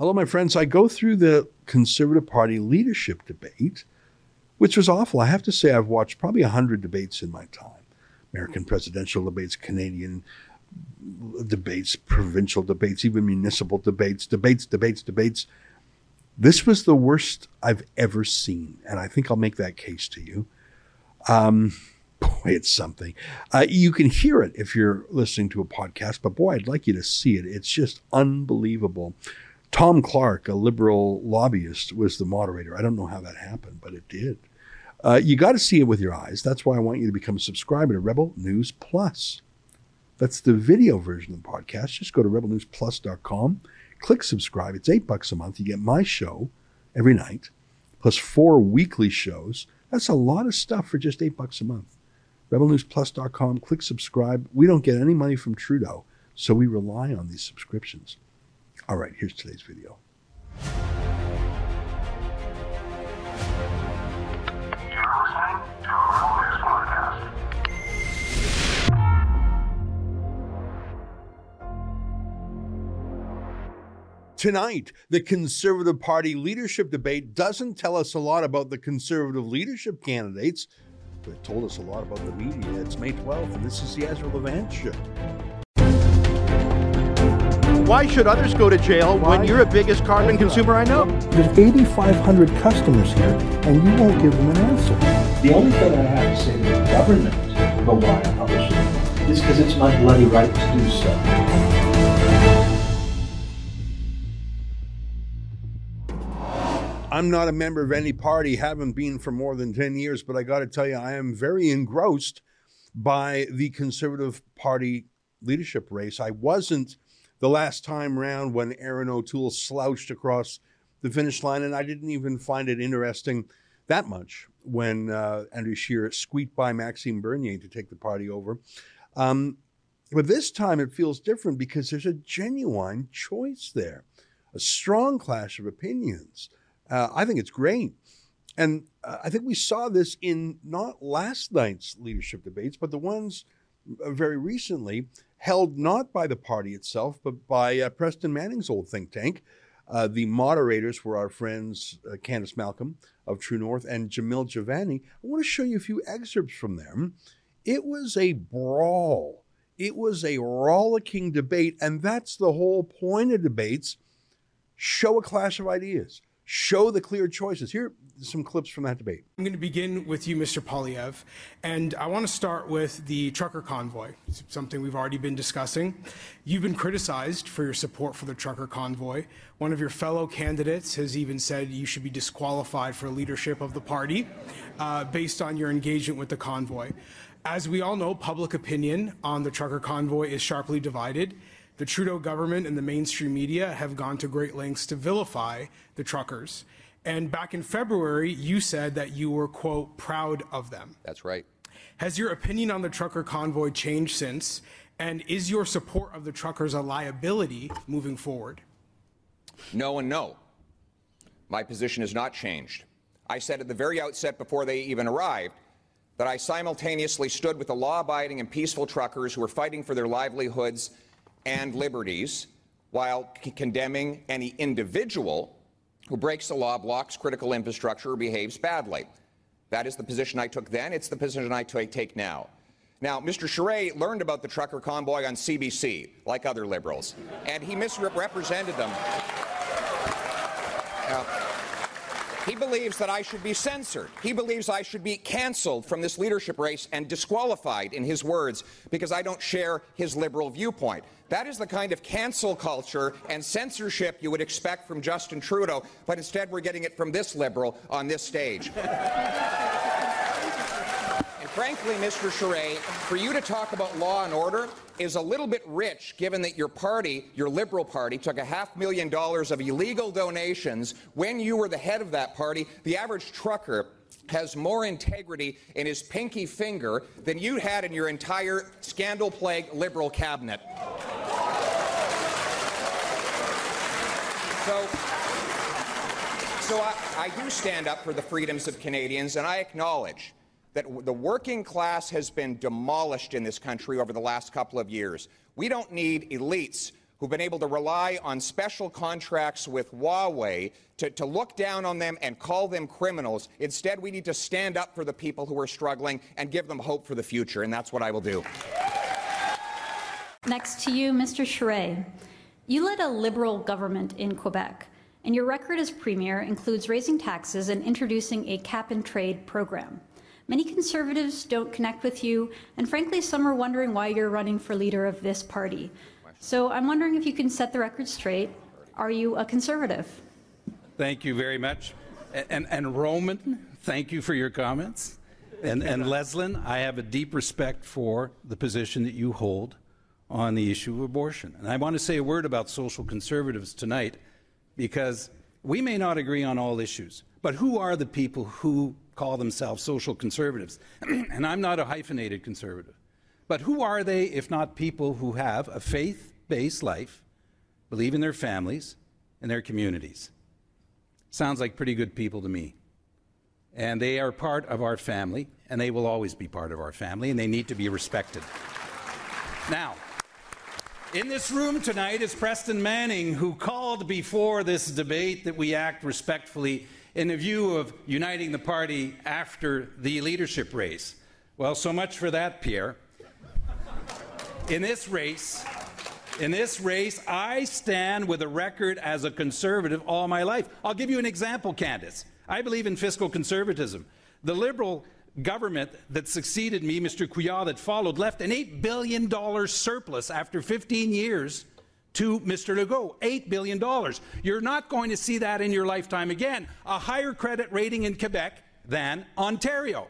Hello, my friends. I go through the Conservative Party leadership debate, which was awful. I have to say, I've watched probably 100 debates in my time American presidential debates, Canadian debates, provincial debates, even municipal debates, debates, debates, debates. This was the worst I've ever seen. And I think I'll make that case to you. Um, boy, it's something. Uh, you can hear it if you're listening to a podcast, but boy, I'd like you to see it. It's just unbelievable. Tom Clark, a liberal lobbyist, was the moderator. I don't know how that happened, but it did. Uh, you got to see it with your eyes. That's why I want you to become a subscriber to Rebel News Plus. That's the video version of the podcast. Just go to rebelnewsplus.com, click subscribe. It's eight bucks a month. You get my show every night, plus four weekly shows. That's a lot of stuff for just eight bucks a month. Rebelnewsplus.com, click subscribe. We don't get any money from Trudeau, so we rely on these subscriptions. All right, here's today's video. Tonight, the Conservative Party leadership debate doesn't tell us a lot about the Conservative leadership candidates, but it told us a lot about the media. It's May 12th, and this is the Ezra Levant Show. Why should others go to jail Why? when you're the biggest carbon consumer I know? There's 8,500 customers here, and you won't give them an answer. The only thing I have to say to the government about why I publish it is because it's my bloody right to do so. I'm not a member of any party, haven't been for more than 10 years, but I got to tell you, I am very engrossed by the Conservative Party leadership race. I wasn't the last time round when Erin O'Toole slouched across the finish line, and I didn't even find it interesting that much when uh, Andrew Scheer squeaked by Maxime Bernier to take the party over. Um, but this time it feels different because there's a genuine choice there, a strong clash of opinions. Uh, I think it's great. And uh, I think we saw this in not last night's leadership debates, but the ones uh, very recently held not by the party itself, but by uh, Preston Manning's old think tank. Uh, the moderators were our friends uh, Candice Malcolm of True North and Jamil Jivani. I want to show you a few excerpts from them. It was a brawl. It was a rollicking debate, and that's the whole point of debates. Show a clash of ideas show the clear choices. Here are some clips from that debate. I'm going to begin with you, Mr. Poilievre, and I want to start with the trucker convoy, it's something we've already been discussing. You've been criticized for your support for the trucker convoy. One of your fellow candidates has even said you should be disqualified for leadership of the party uh, based on your engagement with the convoy. As we all know, public opinion on the trucker convoy is sharply divided. The Trudeau government and the mainstream media have gone to great lengths to vilify the truckers. And back in February, you said that you were, quote, proud of them. That's right. Has your opinion on the trucker convoy changed since? And is your support of the truckers a liability moving forward? No and no. My position has not changed. I said at the very outset before they even arrived that I simultaneously stood with the law abiding and peaceful truckers who were fighting for their livelihoods and liberties while condemning any individual who breaks the law, blocks critical infrastructure, or behaves badly. That is the position I took then. It's the position I take now. Now, Mr. Charest learned about the trucker convoy on CBC, like other liberals, and he misrepresented them. Now, he believes that I should be censored. He believes I should be canceled from this leadership race and disqualified, in his words, because I don't share his liberal viewpoint. That is the kind of cancel culture and censorship you would expect from Justin Trudeau, but instead we're getting it from this liberal on this stage. Frankly, Mr. Charest, for you to talk about law and order is a little bit rich given that your party, your Liberal Party, took a half million dollars of illegal donations when you were the head of that party. The average trucker has more integrity in his pinky finger than you had in your entire scandal plagued Liberal cabinet. So, so I, I do stand up for the freedoms of Canadians, and I acknowledge that the working class has been demolished in this country over the last couple of years. We don't need elites who've been able to rely on special contracts with Huawei to, to look down on them and call them criminals. Instead, we need to stand up for the people who are struggling and give them hope for the future, and that's what I will do. Next to you, Mr. Charest. You led a liberal government in Quebec, and your record as premier includes raising taxes and introducing a cap and trade program. Many conservatives don't connect with you, and frankly, some are wondering why you're running for leader of this party. So I'm wondering if you can set the record straight. Are you a conservative? Thank you very much. And, and Roman, thank you for your comments. And, and Leslyn, I have a deep respect for the position that you hold on the issue of abortion. And I want to say a word about social conservatives tonight because we may not agree on all issues, but who are the people who call themselves social conservatives? and I'm not a hyphenated conservative. But who are they if not people who have a faith based life, believe in their families and their communities? Sounds like pretty good people to me. And they are part of our family, and they will always be part of our family, and they need to be respected. Now, in this room tonight is Preston Manning, who called before this debate that we act respectfully in the view of uniting the party after the leadership race. Well, so much for that, Pierre. In this race, in this race, I stand with a record as a conservative all my life. I'll give you an example, Candice. I believe in fiscal conservatism. The Liberal government that succeeded me, Mr. Couillard, that followed, left an $8 billion surplus after 15 years to Mr. Legault. $8 billion. You're not going to see that in your lifetime again. A higher credit rating in Quebec than Ontario.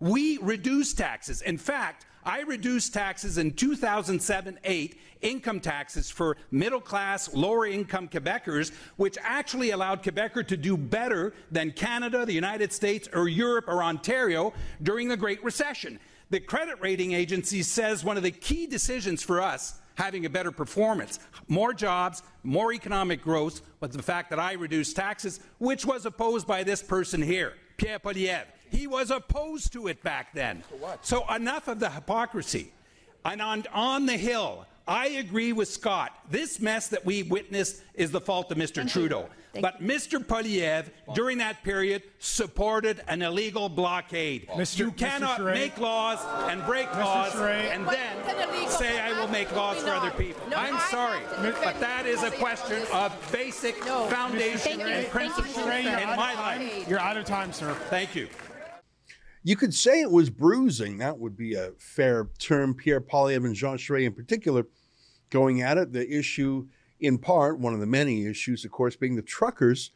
We reduce taxes. In fact, I reduced taxes in 2007 8, income taxes for middle class, lower income Quebecers, which actually allowed Quebecer to do better than Canada, the United States, or Europe or Ontario during the Great Recession. The credit rating agency says one of the key decisions for us having a better performance, more jobs, more economic growth, was the fact that I reduced taxes, which was opposed by this person here, Pierre Poilievre. He was opposed to it back then. So enough of the hypocrisy. And on, on the Hill, I agree with Scott. This mess that we witnessed is the fault of Mr. Thank Trudeau. But Mr. Poilievre, during that period, supported an illegal blockade. Mr. You Mr. cannot Charest. make laws and break laws Charest. and But then it's an illegal say I will make laws for other people. No, I'm I sorry, but that is a question of basic No. foundation and Thank you, principles in my life. You're out of time, sir. Thank you. You could say it was bruising. That would be a fair term. Pierre Poilievre and Jean Charest, in particular, going at it. The issue, in part, one of the many issues, of course, being the truckers.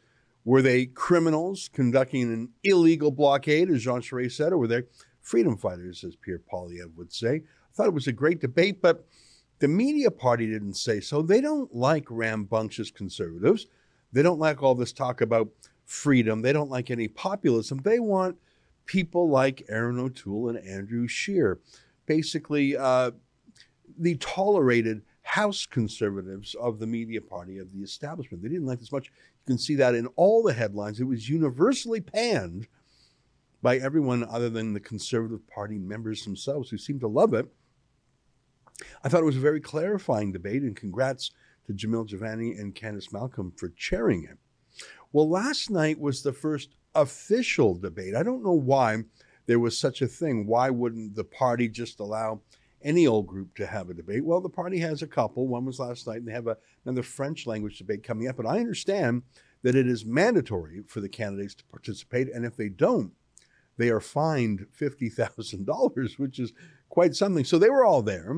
Were they criminals conducting an illegal blockade, as Jean Charest said, or were they freedom fighters, as Pierre Poilievre would say? I thought it was a great debate, but the media party didn't say so. They don't like rambunctious conservatives. They don't like all this talk about freedom. They don't like any populism. They want people like Erin O'Toole and Andrew Scheer, basically uh, the tolerated House conservatives of the media party of the establishment. They didn't like this much. You can see that in all the headlines. It was universally panned by everyone other than the Conservative Party members themselves, who seemed to love it. I thought it was a very clarifying debate, and congrats to Jamil Jivani and Candice Malcolm for chairing it. Well, last night was the first official debate. I don't know why there was such a thing. Why wouldn't the party just allow any old group to have a debate? Well, the party has a couple. One was last night, and they have a, another French language debate coming up. But I understand that it is mandatory for the candidates to participate, and if they don't, they are fined $50,000, which is quite something. So they were all there.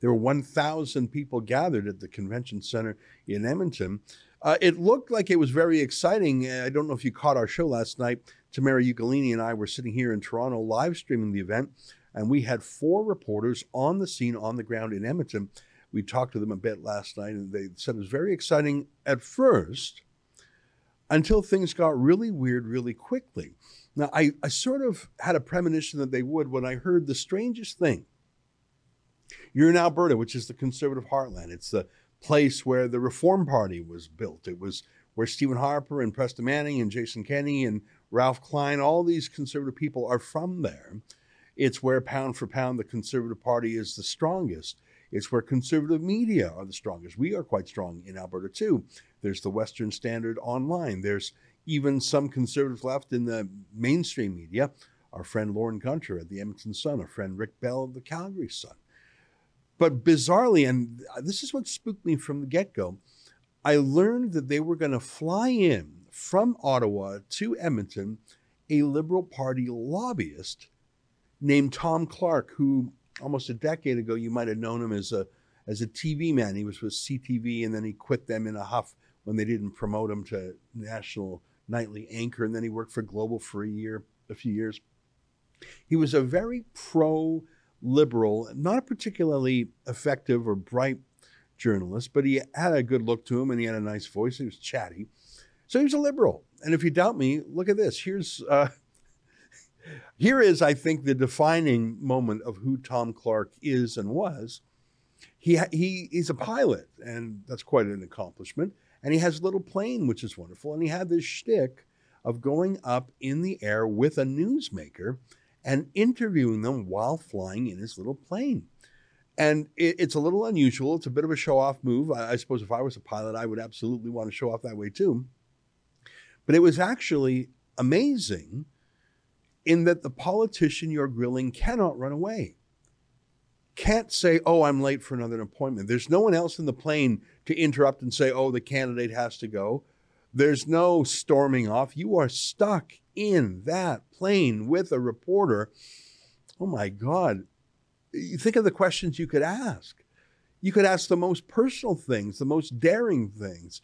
There were 1,000 people gathered at the convention center in Edmonton. Uh, it looked like it was very exciting. I don't know if you caught our show last night. Tamara Ugolini and I were sitting here in Toronto live streaming the event, and we had four reporters on the scene, on the ground in Edmonton. We talked to them a bit last night, and they said it was very exciting at first until things got really weird really quickly. Now, I, I sort of had a premonition that they would when I heard the strangest thing. You're in Alberta, which is the conservative heartland. It's the place where the Reform Party was built. It was where Stephen Harper and Preston Manning and Jason Kenney and Ralph Klein, all these conservative people are from there. It's where, pound for pound, the Conservative Party is the strongest. It's where conservative media are the strongest. We are quite strong in Alberta too. There's the Western Standard Online. There's even some conservative left in the mainstream media. Our friend Lorne Gunter at the Edmonton Sun, our friend Rick Bell of the Calgary Sun. But bizarrely, and this is what spooked me from the get go, I learned that they were going to fly in from Ottawa to Edmonton a Liberal Party lobbyist named Tom Clark, who almost a decade ago you might have known him as a as a TV man. He was with CTV and then he quit them in a huff when they didn't promote him to national nightly anchor, and then he worked for Global for a year, a few years. He was a very pro liberal, not a particularly effective or bright journalist, but he had a good look to him and he had a nice voice. He was chatty. So he was a liberal. And if you doubt me, look at this. Here's uh, here is, I think, the defining moment of who Tom Clark is and was. He he he's a pilot, and that's quite an accomplishment. And he has a little plane, which is wonderful. And he had this shtick of going up in the air with a newsmaker and interviewing them while flying in his little plane. And it, it's a little unusual. It's a bit of a show off move. I, I suppose if I was a pilot, I would absolutely want to show off that way too. But it was actually amazing in that the politician you're grilling cannot run away. Can't say, oh, I'm late for another appointment. There's no one else in the plane to interrupt and say, oh, the candidate has to go. There's no storming off. You are stuck in that plane with a reporter. Oh my God. You think of the questions you could ask. You could ask the most personal things, the most daring things.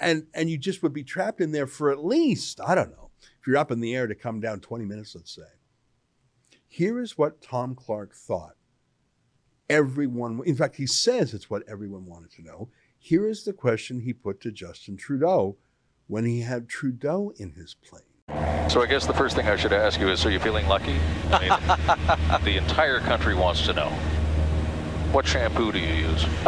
And, and you just would be trapped in there for at least, I don't know, if you're up in the air to come down 20 minutes, let's say. Here is what Tom Clark thought. Everyone, in fact, he says it's what everyone wanted to know. Here is the question he put to Justin Trudeau when he had Trudeau in his plane. So I guess the first thing I should ask you is, are you feeling lucky? I mean, the entire country wants to know. What shampoo do you use?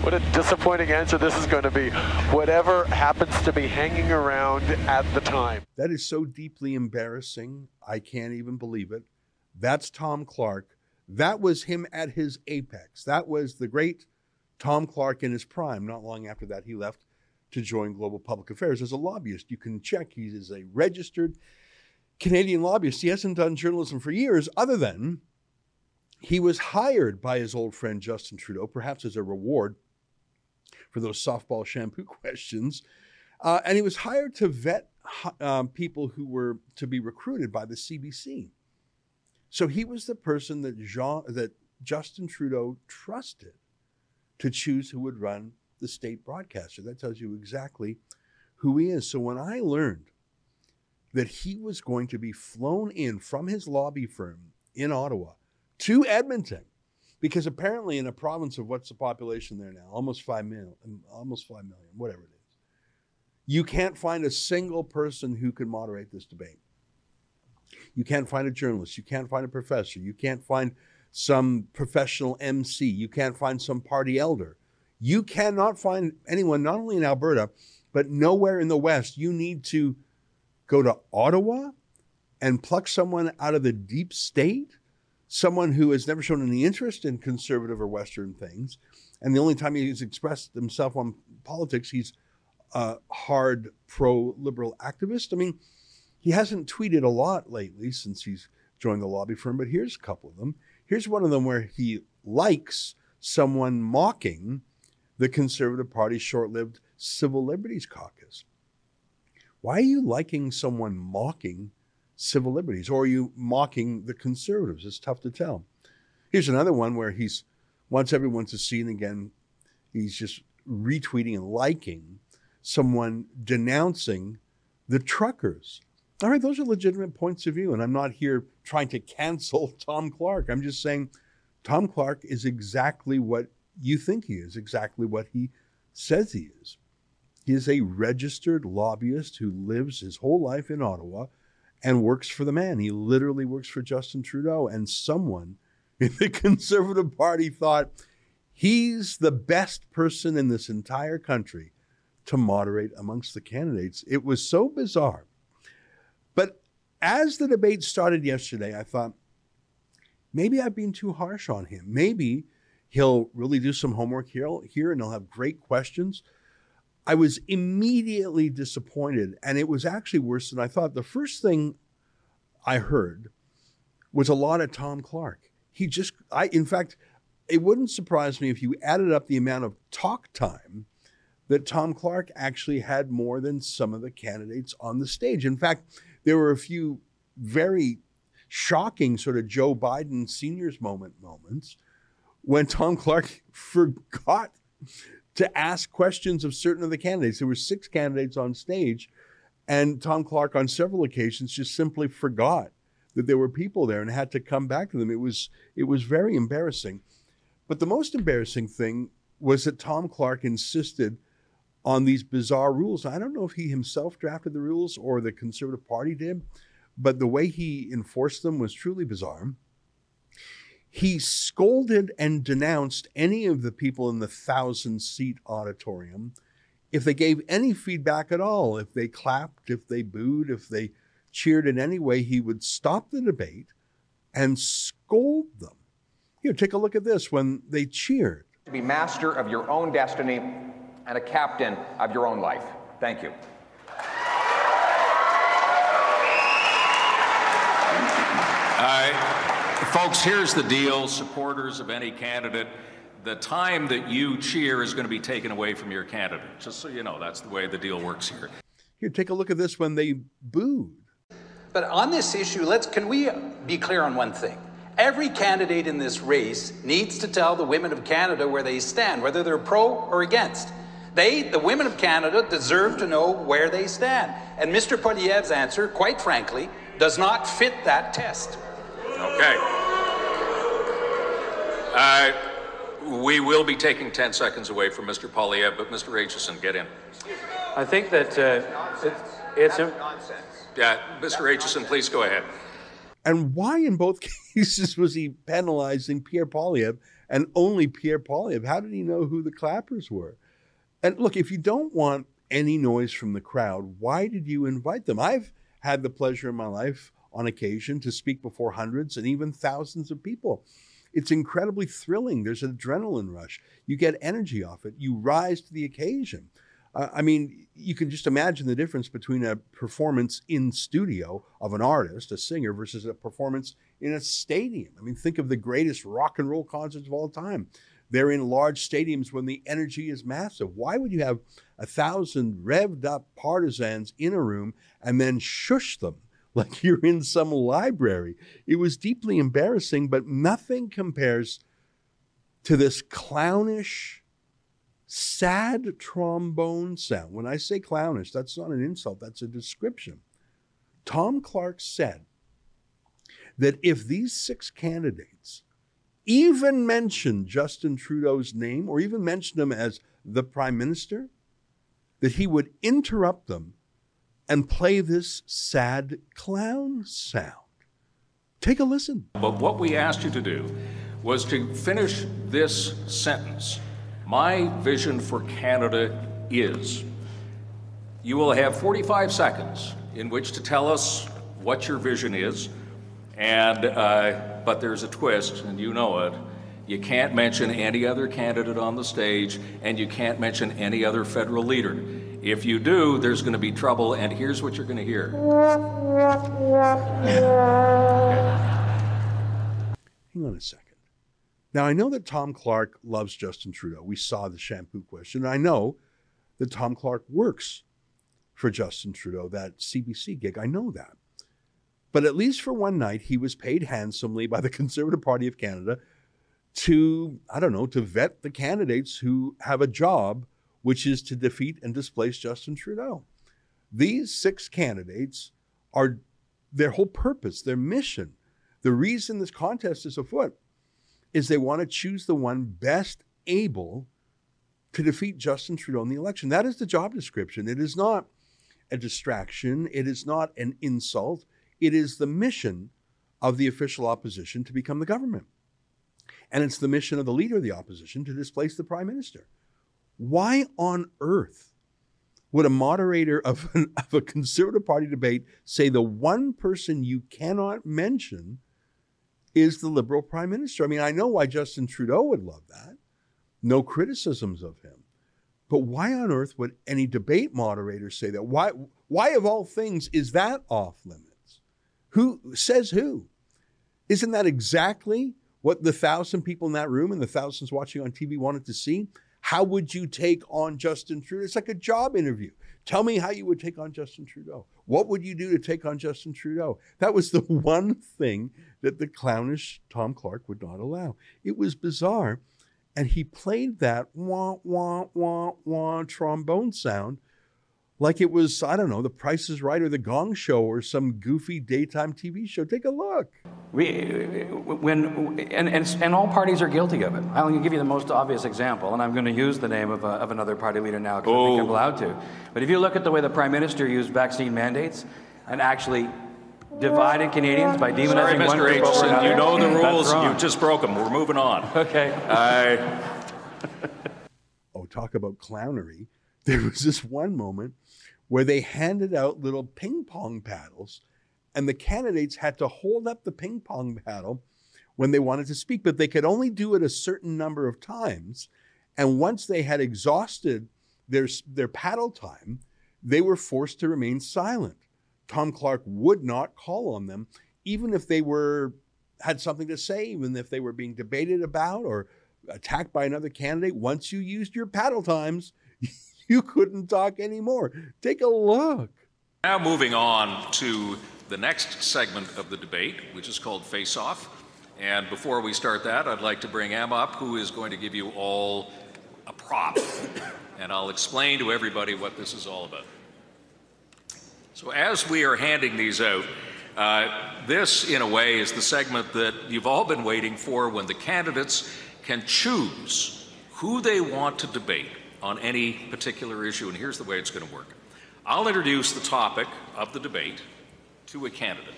what a disappointing answer this is going to be. Whatever happens to be hanging around at the time. That is so deeply embarrassing. I can't even believe it. That's Tom Clark. That was him at his apex. That was the great Tom Clark in his prime. Not long after that, he left to join Global Public Affairs as a lobbyist. You can check he is a registered Canadian lobbyist. He hasn't done journalism for years, other than he was hired by his old friend Justin Trudeau, perhaps as a reward for those softball shampoo questions. Uh, and he was hired to vet um, people who were to be recruited by the CBC. So he was the person that Jean, that Justin Trudeau trusted to choose who would run the state broadcaster. That tells you exactly who he is. So when I learned that he was going to be flown in from his lobby firm in Ottawa to Edmonton, because apparently in a province of what's the population there now, almost five million, um, almost five million, whatever it is, you can't find a single person who can moderate this debate. You can't find a journalist. You can't find a professor. You can't find some professional MC. You can't find some party elder. You cannot find anyone, not only in Alberta, but nowhere in the West. You need to go to Ottawa and pluck someone out of the deep state, someone who has never shown any interest in conservative or Western things. And the only time he's expressed himself on politics, he's a hard pro liberal activist. I mean, he hasn't tweeted a lot lately since he's joined the lobby firm, but here's a couple of them. Here's one of them where he likes someone mocking the Conservative Party's short lived Civil Liberties Caucus. Why are you liking someone mocking civil liberties or are you mocking the conservatives? It's tough to tell. Here's another one where he's wants everyone to see, and again, he's just retweeting and liking someone denouncing the truckers. All right, those are legitimate points of view, and I'm not here trying to cancel Tom Clark. I'm just saying Tom Clark is exactly what you think he is, exactly what he says he is. He is a registered lobbyist who lives his whole life in Ottawa and works for the man. He literally works for Justin Trudeau. And someone in the Conservative Party thought he's the best person in this entire country to moderate amongst the candidates. It was so bizarre. But as the debate started yesterday, I thought, maybe I've been too harsh on him. Maybe he'll really do some homework here, here and he'll have great questions. I was immediately disappointed, and it was actually worse than I thought. The first thing I heard was a lot of Tom Clark. He just, I, in fact, it wouldn't surprise me if you added up the amount of talk time that Tom Clark actually had more than some of the candidates on the stage. In fact, there were a few very shocking sort of Joe Biden seniors moment moments when Tom Clark forgot to ask questions of certain of the candidates. There were six candidates on stage, and Tom Clark on several occasions just simply forgot that there were people there and had to come back to them. It was it was very embarrassing. But the most embarrassing thing was that Tom Clark insisted on these bizarre rules. I don't know if he himself drafted the rules or the Conservative Party did, but the way he enforced them was truly bizarre. He scolded and denounced any of the people in the thousand seat auditorium if they gave any feedback at all, if they clapped, if they booed, if they cheered in any way, he would stop the debate and scold them. Here, take a look at this when they cheered. To be master of your own destiny and a captain of your own life. Thank you. Uh, folks, here's the deal, supporters of any candidate. The time that you cheer is going to be taken away from your candidate. Just so you know, that's the way the deal works here. Here, take a look at this when they booed. But on this issue, let's can we be clear on one thing? Every candidate in this race needs to tell the women of Canada where they stand, whether they're pro or against. They, the women of Canada, deserve to know where they stand. And Mr. Poilievre's answer, quite frankly, does not fit that test. Okay. Uh, we will be taking 10 seconds away from Mr. Poilievre, but Mr. Aitchison, get in. I think that uh, it's, nonsense. yeah, Mr. Aitchison, please go ahead. And why in both cases was he penalizing Pierre Poilievre and only Pierre Poilievre? How did he know who the clappers were? And look, if you don't want any noise from the crowd, why did you invite them? I've had the pleasure in my life on occasion to speak before hundreds and even thousands of people. It's incredibly thrilling. There's an adrenaline rush. You get energy off it. You rise to the occasion. Uh, I mean, you can just imagine the difference between a performance in studio of an artist, a singer, versus a performance in a stadium. I mean, think of the greatest rock and roll concerts of all time. They're in large stadiums when the energy is massive. Why would you have a thousand revved up partisans in a room and then shush them like you're in some library? It was deeply embarrassing, but nothing compares to this clownish, sad trombone sound. When I say clownish, that's not an insult, that's a description. Tom Clark said that if these six candidates even mention Justin Trudeau's name or even mention him as the prime minister, that he would interrupt them and play this sad clown sound. Take a listen. But what we asked you to do was to finish this sentence. My vision for Canada is. You will have 45 seconds in which to tell us what your vision is and, uh, but there's a twist, and you know it. You can't mention any other candidate on the stage, and you can't mention any other federal leader. If you do, there's going to be trouble, and here's what you're going to hear. Hang on a second. Now, I know that Tom Clark loves Justin Trudeau. We saw the shampoo question. I know that Tom Clark works for Justin Trudeau, that CBC gig. I know that. But at least for one night, he was paid handsomely by the Conservative Party of Canada to, I don't know, to vet the candidates who have a job, which is to defeat and displace Justin Trudeau. These six candidates are their whole purpose, their mission, the reason this contest is afoot is they want to choose the one best able to defeat Justin Trudeau in the election. That is the job description. It is not a distraction, it is not an insult. It is the mission of the official opposition to become the government. And it's the mission of the leader of the opposition to displace the prime minister. Why on earth would a moderator of, an, of a conservative party debate say the one person you cannot mention is the Liberal Prime Minister. I mean, I know why Justin Trudeau would love that. No criticisms of him. But why on earth would any debate moderator say that? Why, why of all things is that off limits? Who says who? Isn't that exactly what the thousand people in that room and the thousands watching on TV wanted to see? How would you take on Justin Trudeau? It's like a job interview. Tell me how you would take on Justin Trudeau. What would you do to take on Justin Trudeau? That was the one thing that the clownish Tom Clark would not allow. It was bizarre. And he played that wah, wah, wah, wah trombone sound like it was, I don't know, The Price is Right or The Gong Show or some goofy daytime TV show. Take a look. We, when, and, and, and all parties are guilty of it. I'll give you the most obvious example, and I'm going to use the name of, a, of another party leader now because I think I'm Oh. allowed to. But if you look at the way the Prime Minister used vaccine mandates and actually divided Canadians by demonizing Sorry, one Mr. group over another, you know the rules. You just broke them. We're moving on. Okay. I, oh, talk about clownery. There was this one moment where they handed out little ping pong paddles, and the candidates had to hold up the ping pong paddle when they wanted to speak, but they could only do it a certain number of times. And once they had exhausted their, their paddle time, they were forced to remain silent. Tom Clark would not call on them, even if they were had something to say, even if they were being debated about or attacked by another candidate. Once you used your paddle times, you couldn't talk anymore. Take a look. Now moving on to the next segment of the debate, which is called Face Off. And before we start that, I'd like to bring Em up, who is going to give you all a prop. And I'll explain to everybody what this is all about. So as we are handing these out, uh, this, in a way, is the segment that you've all been waiting for when the candidates can choose who they want to debate on any particular issue. And here's the way it's going to work I'll introduce the topic of the debate to a candidate,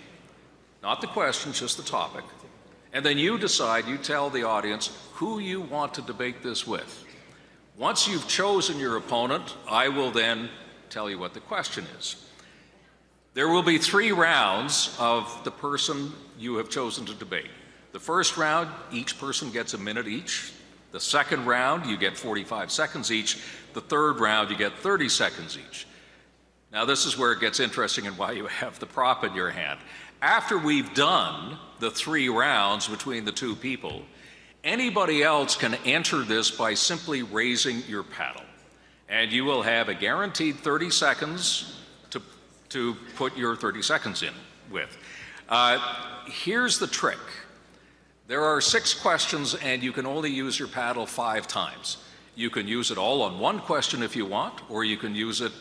not the question, just the topic. And then you decide, you tell the audience who you want to debate this with. Once you've chosen your opponent, I will then tell you what the question is. There will be three rounds of the person you have chosen to debate. The first round, each person gets a minute each. The second round, you get 45 seconds each. The third round, you get 30 seconds each. Now, this is where it gets interesting and why you have the prop in your hand. After we've done the three rounds between the two people, anybody else can enter this by simply raising your paddle. And you will have a guaranteed 30 seconds to, to put your 30 seconds in with. Uh, here's the trick there are six questions, and you can only use your paddle five times. You can use it all on one question if you want, or you can use it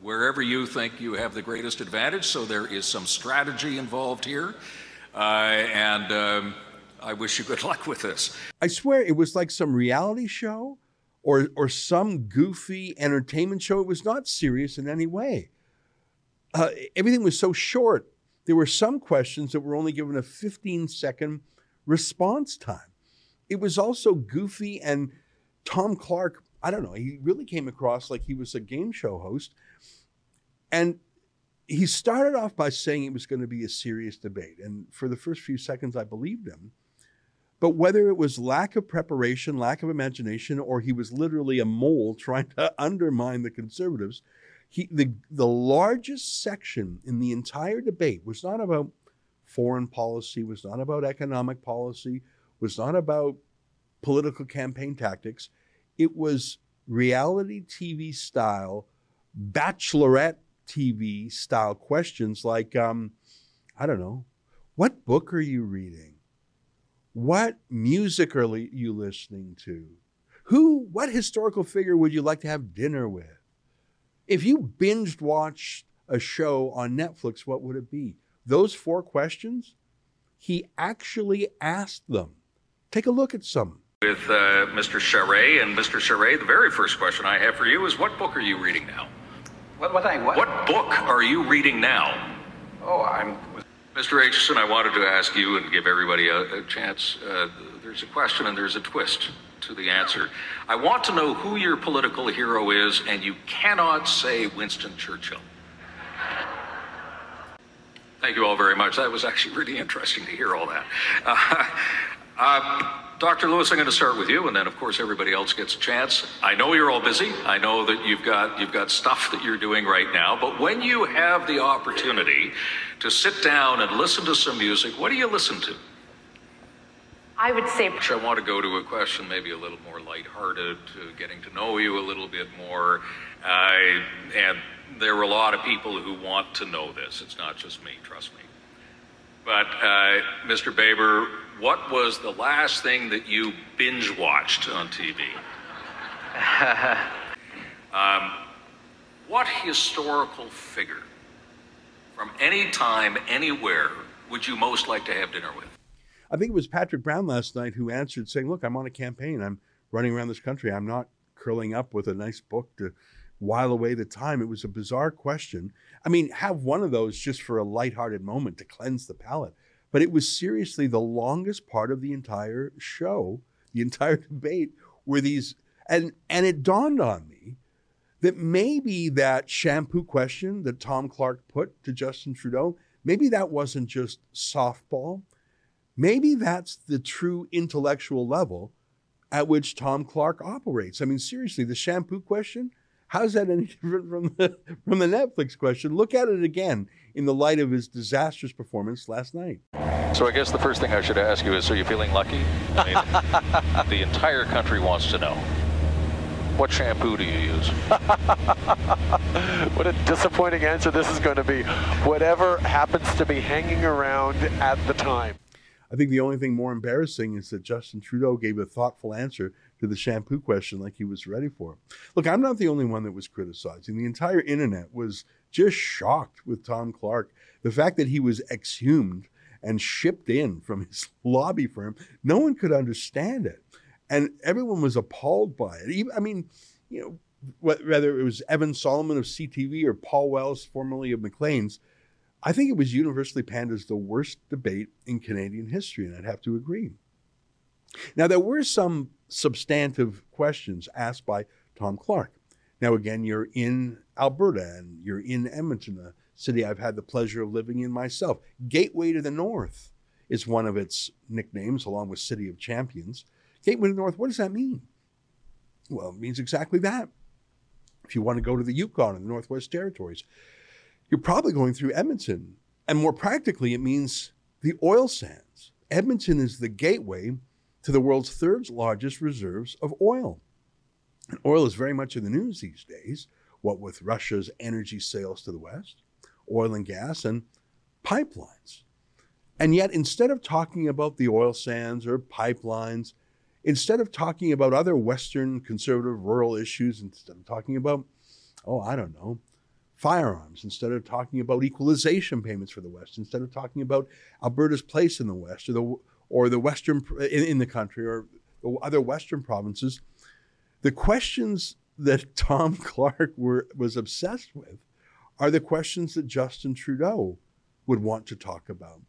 wherever you think you have the greatest advantage. So there is some strategy involved here. Uh, and um, I wish you good luck with this. I swear it was like some reality show or or some goofy entertainment show. It was not serious in any way. Uh, everything was so short. There were some questions that were only given a 15 second response time. It was also goofy and Tom Clark, I don't know, he really came across like he was a game show host. And he started off by saying it was going to be a serious debate. And for the first few seconds, I believed him. But whether it was lack of preparation, lack of imagination, or he was literally a mole trying to undermine the conservatives, he, the, the largest section in the entire debate was not about foreign policy, was not about economic policy, was not about political campaign tactics. It was reality TV style, bachelorette TV style questions like, um, I don't know, what book are you reading? What music are li- you listening to? Who, what historical figure would you like to have dinner with? If you binged watched a show on Netflix, what would it be? Those four questions, he actually asked them. Take a look at some. With uh, Mr. Charest and Mr. Charest, the very first question I have for you is what book are you reading now? What, what I, what? What book are you reading now? Oh, I'm. Mr. Aitchison, I wanted to ask you and give everybody a, a chance. Uh, there's a question and there's a twist to the answer. I want to know who your political hero is, and you cannot say Winston Churchill. Thank you all very much. That was actually really interesting to hear all that. Uh, uh, Dr. Lewis, I'm going to start with you, and then, of course, everybody else gets a chance. I know you're all busy. I know that you've got you've got stuff that you're doing right now. But when you have the opportunity to sit down and listen to some music, what do you listen to? I would say. I want to go to a question maybe a little more lighthearted, to getting to know you a little bit more. Uh, and there are a lot of people who want to know this. It's not just me, trust me. But, uh, Mr. Baber, what was the last thing that you binge watched on TV? um, what historical figure from any time, anywhere, would you most like to have dinner with? I think it was Patrick Brown last night who answered saying, Look, I'm on a campaign. I'm running around this country. I'm not curling up with a nice book to while away the time. It was a bizarre question. I mean, have one of those just for a lighthearted moment to cleanse the palate. But it was seriously the longest part of the entire show, the entire debate, were these and and it dawned on me that maybe that shampoo question that Tom Clark put to Justin Trudeau, maybe that wasn't just softball. Maybe that's the true intellectual level at which Tom Clark operates. I mean, seriously, the shampoo question, how's that any different from the from the Netflix question? Look at it again in the light of his disastrous performance last night. So I guess the first thing I should ask you is, are you feeling lucky? I mean, the entire country wants to know. What shampoo do you use? what a disappointing answer this is going to be. Whatever happens to be hanging around at the time. I think the only thing more embarrassing is that Justin Trudeau gave a thoughtful answer to the shampoo question like he was ready for. Look, I'm not the only one that was criticizing. The entire internet was just shocked with Tom Clark. The fact that he was exhumed and shipped in from his lobby firm, no one could understand it. And everyone was appalled by it. Even, I mean, you know, whether it was Evan Solomon of CTV or Paul Wells, formerly of Maclean's, I think it was universally panned as the worst debate in Canadian history, and I'd have to agree. Now, there were some substantive questions asked by Tom Clark. Now, again, you're in Alberta and you're in Edmonton, a city I've had the pleasure of living in myself. Gateway to the North is one of its nicknames, along with City of Champions. Gateway to the North, what does that mean? Well, it means exactly that. If you want to go to the Yukon and the Northwest Territories, you're probably going through Edmonton. And more practically, it means the oil sands. Edmonton is the gateway to the world's third largest reserves of oil. And oil is very much in the news these days, what with Russia's energy sales to the West, oil and gas, and pipelines. And yet, instead of talking about the oil sands or pipelines, instead of talking about other Western conservative rural issues, instead of talking about, oh, I don't know, firearms, instead of talking about equalization payments for the West, instead of talking about Alberta's place in the West or the or the Western in, in the country or other Western provinces, the questions that Tom Clark were, was obsessed with are the questions that Justin Trudeau would want to talk about.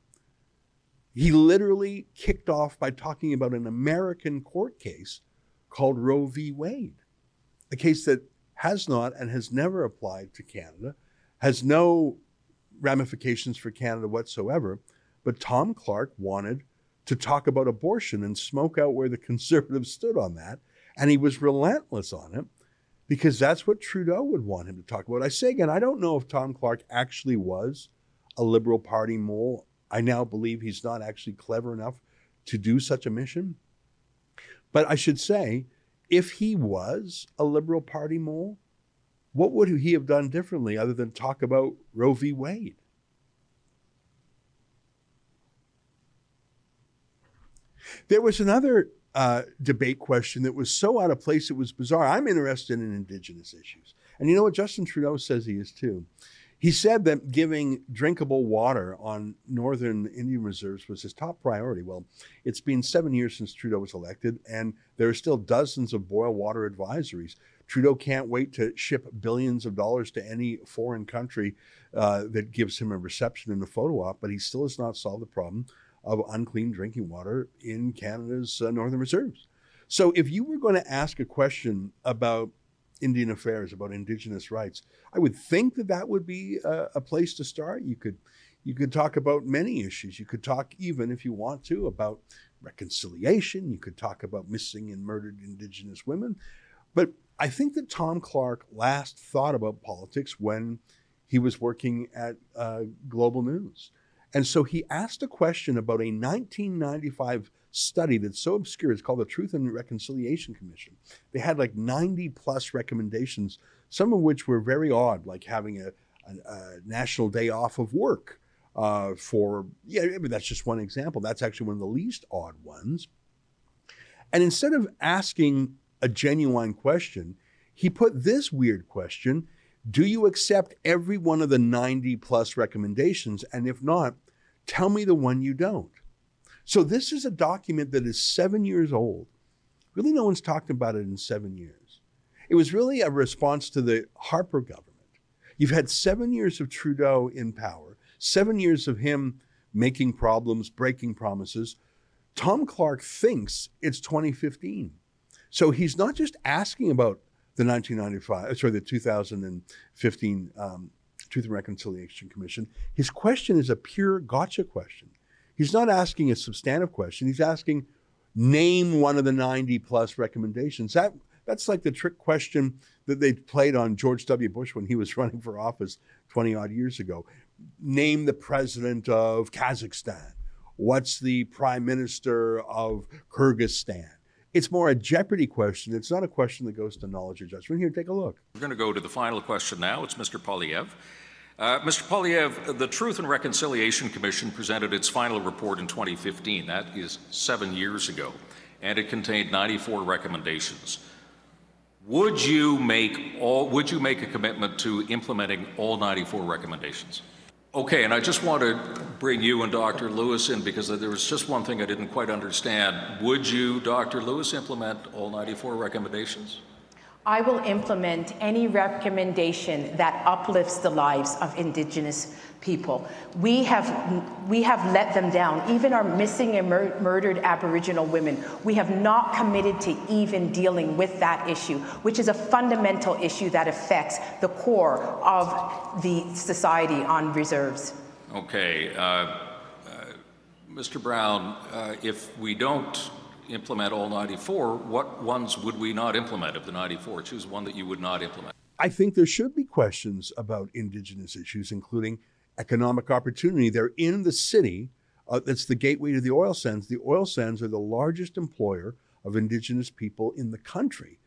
He literally kicked off by talking about an American court case called Roe v. Wade, a case that has not and has never applied to Canada, has no ramifications for Canada whatsoever. But Tom Clark wanted to talk about abortion and smoke out where the conservatives stood on that. And he was relentless on it because that's what Trudeau would want him to talk about. I say again, I don't know if Tom Clark actually was a Liberal Party mole. I now believe he's not actually clever enough to do such a mission. But I should say, if he was a Liberal Party mole, what would he have done differently other than talk about Roe v. Wade? There was another uh, debate question that was so out of place it was bizarre. I'm interested in Indigenous issues. And you know what? Justin Trudeau says he is too. He said that giving drinkable water on northern Indian reserves was his top priority. Well, it's been seven years since Trudeau was elected, and there are still dozens of boil water advisories. Trudeau can't wait to ship billions of dollars to any foreign country uh, that gives him a reception and a photo op, but he still has not solved the problem of unclean drinking water in Canada's uh, northern reserves. So, if you were going to ask a question about Indian affairs, about Indigenous rights, I would think that that would be a, a place to start. You could You could talk about many issues. You could talk, even if you want to, about reconciliation. You could talk about missing and murdered Indigenous women. But I think that Tom Clark last thought about politics when he was working at uh, Global News. And so he asked a question about a 1995 study that's so obscure. It's called the Truth and Reconciliation Commission. They had like 90 plus recommendations, some of which were very odd, like having a, a, a national day off of work uh, for, yeah, I mean, that's just one example. That's actually one of the least odd ones. And instead of asking a genuine question, he put this weird question Do you accept every one of the 90 plus recommendations? And if not, tell me the one you don't. So this is a document that is seven years old. Really, no one's talked about it in seven years. It was really a response to the Harper government. You've had seven years of Trudeau in power, seven years of him making problems, breaking promises. Tom Clark thinks it's 2015. So he's not just asking about the 1995, sorry, the 2015 um, Truth and Reconciliation Commission. His question is a pure gotcha question. He's not asking a substantive question. He's asking, name one of the 90 plus recommendations. That that's like the trick question that they played on George W. Bush when he was running for office 20 odd years ago. Name the president of Kazakhstan. What's the prime minister of Kyrgyzstan? It's more a Jeopardy question. It's not a question that goes to knowledge or judgment. Here, take a look. We're going to go to the final question now. It's Mr. Poilievre. Uh, Mr. Poilievre, the Truth and Reconciliation Commission presented its final report in 2015. That is seven years ago, and it contained 94 recommendations. Would you make all? Would you make a commitment to implementing all 94 recommendations? Okay, and I just want to bring you and Dr. Lewis in because there was just one thing I didn't quite understand. Would you, Dr. Lewis, implement all 94 recommendations? I will implement any recommendation that uplifts the lives of Indigenous people. We have, we have let them down, even our missing and mur- murdered Aboriginal women. We have not committed to even dealing with that issue, which is a fundamental issue that affects the core of the Society on Reserves. Okay. Uh, uh, Mr. Brown, uh, if we don't implement all 94, what ones would we not implement of the 94? Choose one that you would not implement. I think there should be questions about Indigenous issues, including economic opportunity. They're in the city. Uh, that's the gateway to the oil sands. The oil sands are the largest employer of Indigenous people in the country.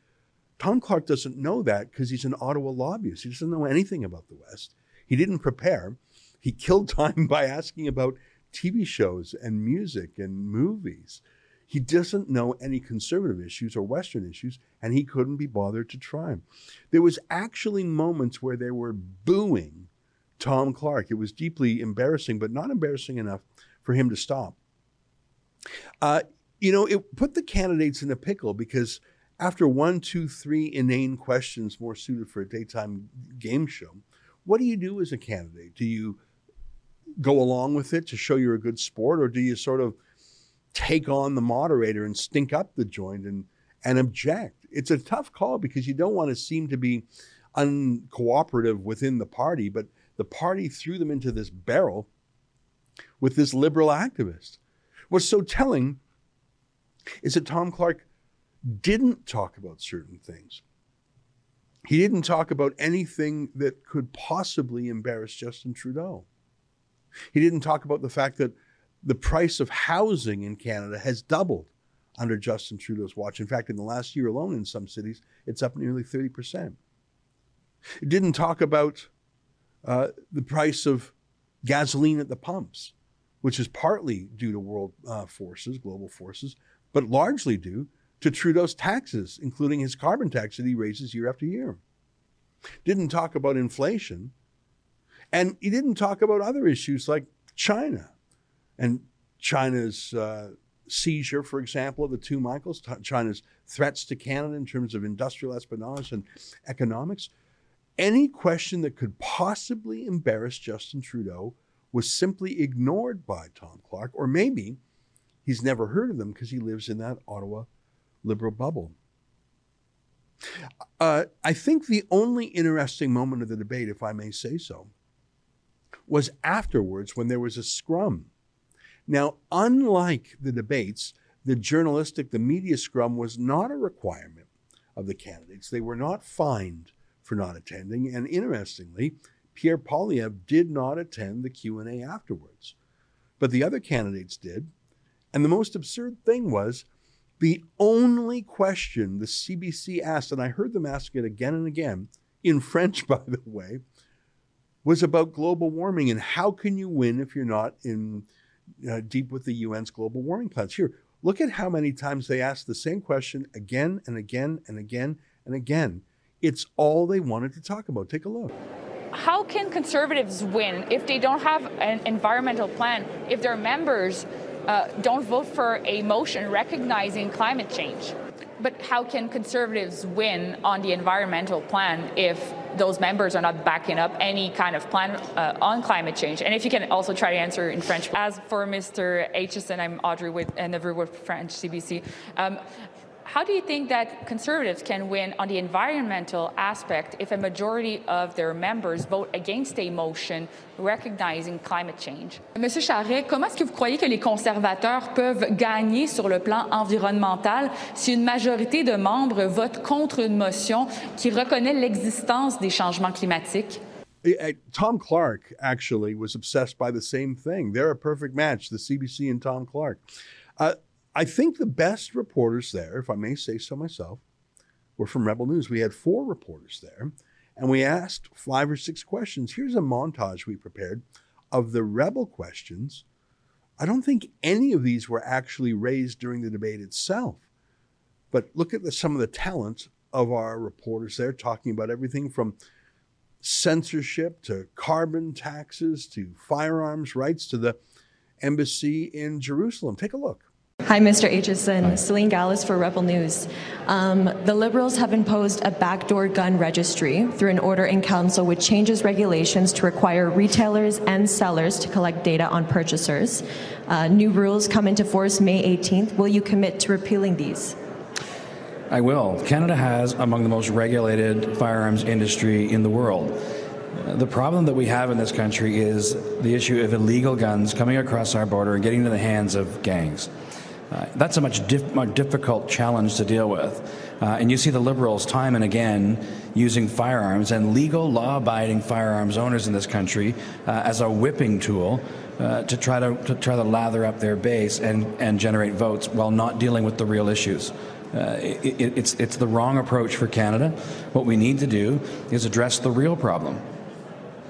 Tom Clark doesn't know that because he's an Ottawa lobbyist. He doesn't know anything about the West. He didn't prepare. He killed time by asking about TV shows and music and movies. He doesn't know any conservative issues or Western issues, and he couldn't be bothered to try. There was actually moments where they were booing Tom Clark. It was deeply embarrassing, but not embarrassing enough for him to stop. Uh, you know, it put the candidates in a pickle because after one, two, three inane questions more suited for a daytime game show, what do you do as a candidate? Do you go along with it to show you're a good sport, or do you sort of take on the moderator and stink up the joint and and object. It's a tough call because you don't want to seem to be uncooperative within the party, but the party threw them into this barrel with this liberal activist. What's so telling is that Tom Clark didn't talk about certain things. He didn't talk about anything that could possibly embarrass Justin Trudeau. He didn't talk about the fact that the price of housing in Canada has doubled under Justin Trudeau's watch. In fact, in the last year alone, in some cities, it's up nearly 30%. It didn't talk about uh, the price of gasoline at the pumps, which is partly due to world uh, forces, global forces, but largely due to Trudeau's taxes, including his carbon tax that he raises year after year. Didn't talk about inflation. And he didn't talk about other issues like China and China's uh, seizure, for example, of the two Michaels, China's threats to Canada in terms of industrial espionage and economics. Any question that could possibly embarrass Justin Trudeau was simply ignored by Tom Clark, or maybe he's never heard of them because he lives in that Ottawa liberal bubble. Uh, I think the only interesting moment of the debate, if I may say so, was afterwards when there was a scrum. Now, unlike the debates, the journalistic, the media scrum was not a requirement of the candidates. They were not fined for not attending. And interestingly, Pierre Poilievre did not attend the Q&A afterwards. But the other candidates did. And the most absurd thing was the only question the CBC asked, and I heard them ask it again and again, in French, by the way, was about global warming and how can you win if you're not in uh, deep with the UN's global warming plans. Here, look at how many times they asked the same question again and again and again and again. It's all they wanted to talk about. Take a look. How can conservatives win if they don't have an environmental plan, if their members uh, don't vote for a motion recognizing climate change? But how can conservatives win on the environmental plan if those members are not backing up any kind of plan uh, on climate change? And if you can also try to answer in French. As for Mr. Aitchison, I'm Audrey with Never with French CBC. Um, how do you think that conservatives can win on the environmental aspect if a majority of their members vote against a motion recognizing climate change? Monsieur Charest, comment est-ce que vous croyez que les conservateurs peuvent gagner sur le plan environnemental si une majorité de membres vote contre une motion qui reconnaît l'existence des changements climatiques? Tom Clark actually was obsessed by the same thing. They're a perfect match, the CBC and Tom Clark. Uh, I think the best reporters there, if I may say so myself, were from Rebel News. We had four reporters there, and we asked five or six questions. Here's a montage we prepared of the Rebel questions. I don't think any of these were actually raised during the debate itself. But look at the, some of the talent of our reporters there, talking about everything from censorship to carbon taxes to firearms rights to the embassy in Jerusalem. Take a look. Hi, Mr. Aitchison. Celine Gallus for Rebel News. Um, the Liberals have imposed a backdoor gun registry through an order in council which changes regulations to require retailers and sellers to collect data on purchasers. Uh, new rules come into force May 18th. Will you commit to repealing these? I will. Canada has among the most regulated firearms industry in the world. The problem that we have in this country is the issue of illegal guns coming across our border and getting into the hands of gangs. Uh, that's a much dif- more difficult challenge to deal with. Uh, and you see the Liberals time and again using firearms and legal, law abiding firearms owners in this country uh, as a whipping tool. Uh, to try to, to, try to lather up their base and, and generate votes while not dealing with the real issues. Uh, it, it, it's, it's the wrong approach for Canada. What we need to do is address the real problem,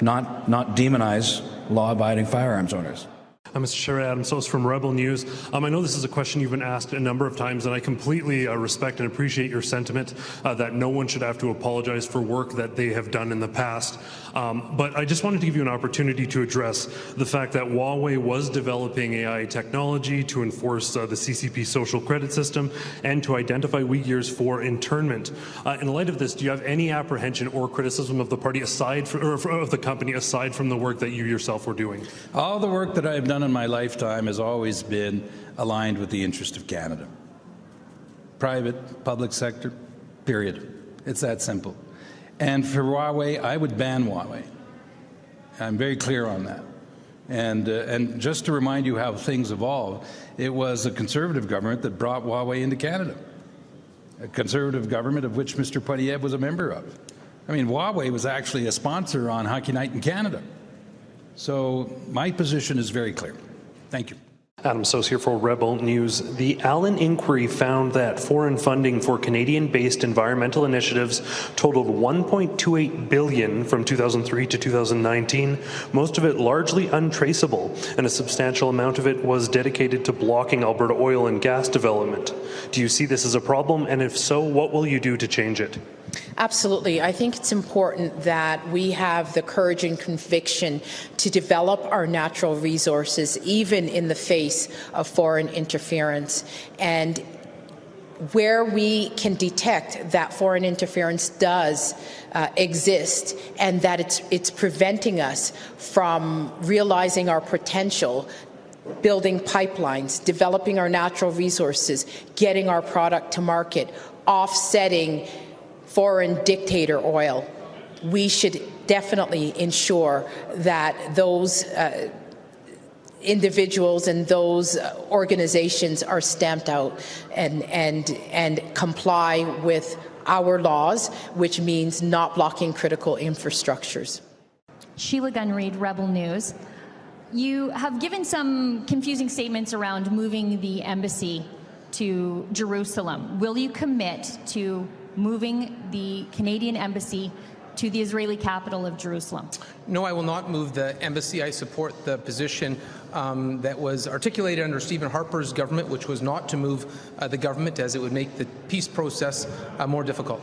not, not demonize law abiding firearms owners. I'm Mr. Charest, Adam Soos from Rebel News. Um, I know this is a question you've been asked a number of times, and I completely uh, respect and appreciate your sentiment uh, that no one should have to apologize for work that they have done in the past. Um, but I just wanted to give you an opportunity to address the fact that Huawei was developing AI technology to enforce uh, the CCP social credit system and to identify Uyghurs for internment. Uh, in light of this, do you have any apprehension or criticism of the party aside from, or of the company aside from the work that you yourself were doing? All the work that I've done in my lifetime has always been aligned with the interest of Canada. Private, public sector, period. It's that simple. And for Huawei, I would ban Huawei. I'm very clear on that. And, uh, and just to remind you how things evolve, it was a conservative government that brought Huawei into Canada, a conservative government of which Mr. Poilievre was a member of. I mean, Huawei was actually a sponsor on Hockey Night in Canada. So my position is very clear. Thank you. Adam Soos here for Rebel News. The Allan inquiry found that foreign funding for Canadian-based environmental initiatives totaled 1.28 billion from 2003 to 2019, most of it largely untraceable, and a substantial amount of it was dedicated to blocking Alberta oil and gas development. Do you see this as a problem, and if so, what will you do to change it? Absolutely. I think it's important that we have the courage and conviction to develop our natural resources, even in the face of foreign interference. And where we can detect that foreign interference does uh, exist and that it's, it's preventing us from realizing our potential building pipelines, developing our natural resources, getting our product to market, offsetting foreign dictator oil. We should definitely ensure that those uh, individuals and those organizations are stamped out and, and, and comply with our laws, which means not blocking critical infrastructures. Sheila Gunn Reid, Rebel News. You have given some confusing statements around moving the embassy to Jerusalem. Will you commit to moving the Canadian embassy to the Israeli capital of Jerusalem? No, I will not move the embassy. I support the position um, that was articulated under Stephen Harper's government, which was not to move uh, the government as it would make the peace process uh, more difficult.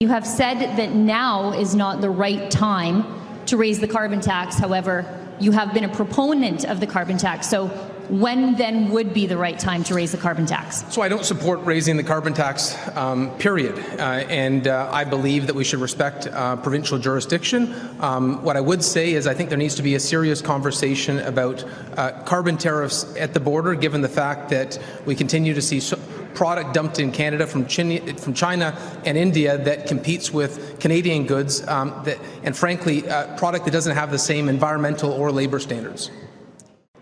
You have said that now is not the right time to raise the carbon tax. However, you have been a proponent of the carbon tax. So when then would be the right time to raise the carbon tax? So I don't support raising the carbon tax, um, period. Uh, and uh, I believe that we should respect uh, provincial jurisdiction. Um, what I would say is I think there needs to be a serious conversation about uh, carbon tariffs at the border, given the fact that we continue to see. So product dumped in Canada from China, and India that competes with Canadian goods, um, that, and frankly, a product that doesn't have the same environmental or labor standards.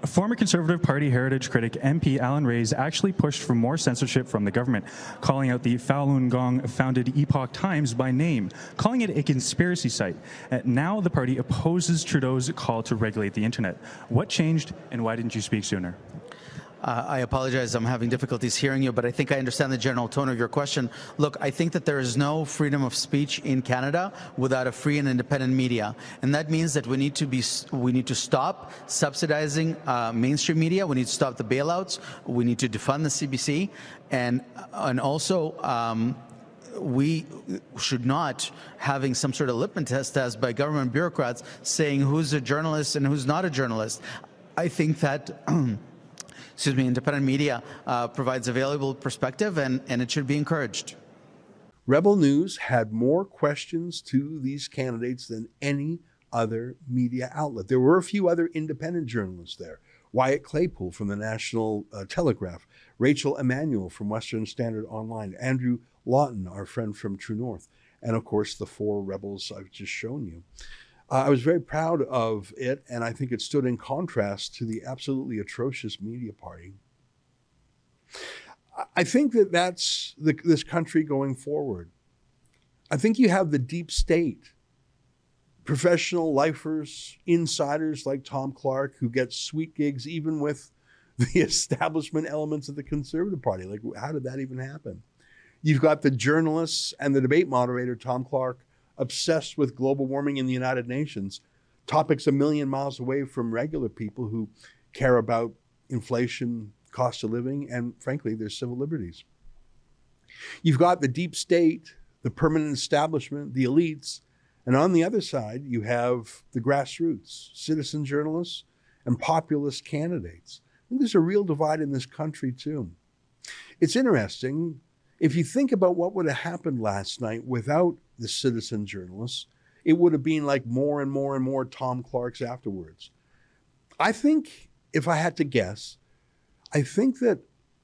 Former Conservative Party heritage critic MP Alain Rayes actually pushed for more censorship from the government, calling out the Falun Gong founded Epoch Times by name, calling it a conspiracy site. Uh, now the party opposes Trudeau's call to regulate the internet. What changed, and why didn't you speak sooner? Uh, I apologize, I'm having difficulties hearing you, but I think I understand the general tone of your question. Look, I think that there is no freedom of speech in Canada without a free and independent media, and that means that we need to be we need to stop subsidizing uh, mainstream media. We need to stop the bailouts. We need to defund the CBC, and and also. Um, we should not having some sort of litmus test test by government bureaucrats saying who's a journalist and who's not a journalist. I think that excuse me, independent media uh, provides valuable perspective and, and it should be encouraged. Rebel News had more questions to these candidates than any other media outlet. There were a few other independent journalists there. Wyatt Claypool from the National uh, Telegraph, Rachel Emmanuel from Western Standard Online, Andrew Lawton, our friend from True North, and of course the four rebels I've just shown you. Uh, I was very proud of it, and I think it stood in contrast to the absolutely atrocious media party. I think that that's the, this country going forward. I think you have the deep state, professional lifers, insiders like Tom Clark, who get sweet gigs even with the establishment elements of the Conservative Party. Like, how did that even happen? You've got the journalists and the debate moderator, Tom Clark, obsessed with global warming in the United Nations, topics a million miles away from regular people who care about inflation, cost of living, and frankly, their civil liberties. You've got the deep state, the permanent establishment, the elites, and on the other side, you have the grassroots, citizen journalists, and populist candidates. And there's a real divide in this country, too. It's interesting. If you think about what would have happened last night without the citizen journalists, it would have been like more and more and more Tom Clarks afterwards. I think, if I had to guess, I think that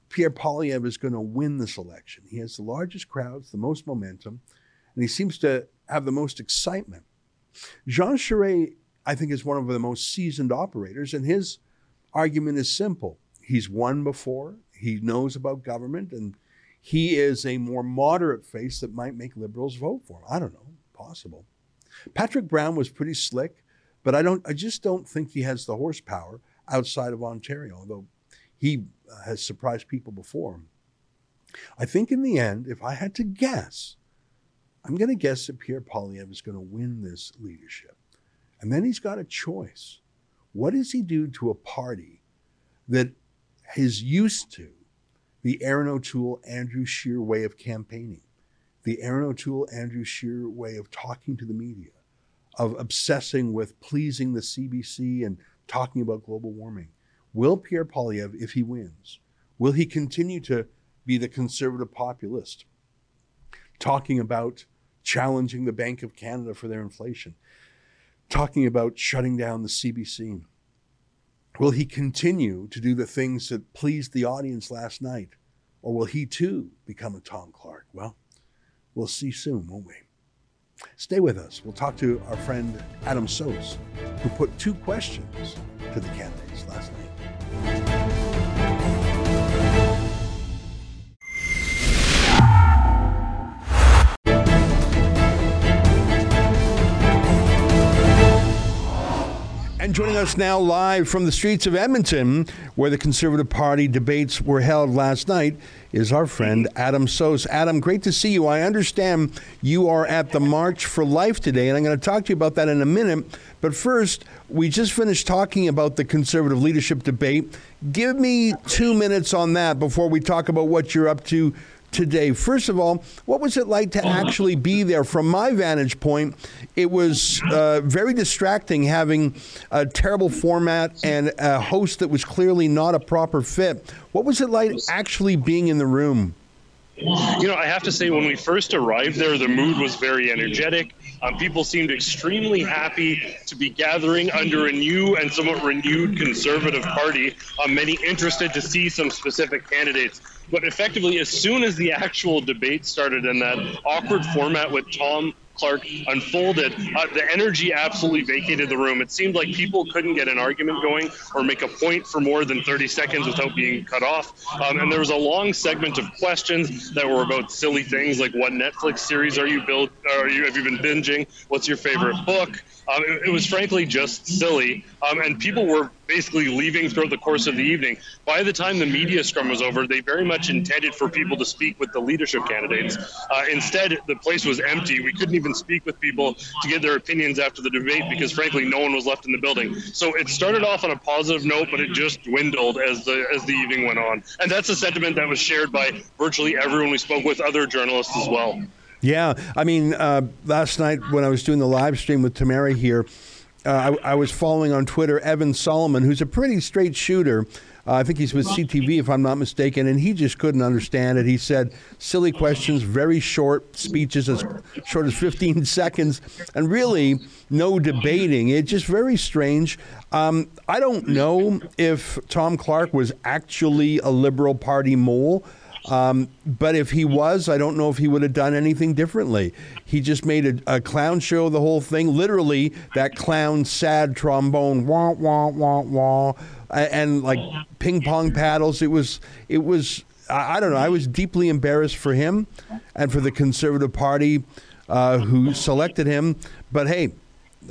Pierre Poilievre is going to win this election. He has the largest crowds, the most momentum, and he seems to have the most excitement. Jean Charest, I think, is one of the most seasoned operators, and his argument is simple. He's won before, he knows about government, and he is a more moderate face that might make liberals vote for him. I don't know, possible. Patrick Brown was pretty slick, but I don't. I just don't think he has the horsepower outside of Ontario, although he uh, has surprised people before. I think in the end, if I had to guess, I'm going to guess that Pierre Poilievre is going to win this leadership. And then he's got a choice. What does he do to a party that is used to the Erin O'Toole, Andrew Scheer way of campaigning, the Erin O'Toole, Andrew Scheer way of talking to the media, of obsessing with pleasing the CBC and talking about global warming. Will Pierre Poilievre, if he wins, will he continue to be the conservative populist, talking about challenging the Bank of Canada for their inflation, talking about shutting down the CBC, Will he continue to do the things that pleased the audience last night? Or will he too become a Tom Clark? Well, we'll see soon, won't we? Stay with us. We'll talk to our friend Adam Soos, who put two questions to the candidates last night. Joining us now live from the streets of Edmonton, where the Conservative Party debates were held last night, is our friend Adam Soos. Adam, great to see you. I understand you are at the March for Life today, and I'm going to talk to you about that in a minute. But first, we just finished talking about the Conservative leadership debate. Give me two minutes on that before we talk about what you're up to today. First of all, what was it like to actually be there? From my vantage point, it was uh, very distracting having a terrible format and a host that was clearly not a proper fit. What was it like actually being in the room? You know, I have to say, when we first arrived there, the mood was very energetic. Um, people seemed extremely happy to be gathering under a new and somewhat renewed conservative party. Um, many interested to see some specific candidates. But effectively, as soon as the actual debate started in that awkward format with Tom Clark unfolded, uh, the energy absolutely vacated the room. It seemed like people couldn't get an argument going or make a point for more than 30 seconds without being cut off. Um, and there was a long segment of questions that were about silly things like what Netflix series are you build? Are you have you been binging? What's your favorite book? Um, it, it, was frankly just silly, um, and people were basically leaving throughout the course of the evening. By the time the media scrum was over, they very much intended for people to speak with the leadership candidates. Uh, instead, the place was empty. We couldn't even speak with people to get their opinions after the debate because, frankly, no one was left in the building. So it started off on a positive note, but it just dwindled as the as the evening went on. And that's a sentiment that was shared by virtually everyone we spoke with, other journalists as well. Yeah, I mean, uh, last night when I was doing the live stream with Tamara here, uh, I, I, was following on Twitter Evan Solomon, who's a pretty straight shooter. Uh, I think he's with CTV, if I'm not mistaken, and he just couldn't understand it. He said silly questions, very short speeches, as short as 15 seconds, and really no debating. It's just very strange. Um, I don't know if Tom Clark was actually a Liberal Party mole. Um, but if he was, I don't know if he would have done anything differently. He just made a, a clown show, the whole thing. Literally, that clown sad trombone, wah wah wah wah, and like ping pong paddles. It was, it was. I, I don't know. I was deeply embarrassed for him, and for the Conservative Party uh, who selected him. But hey,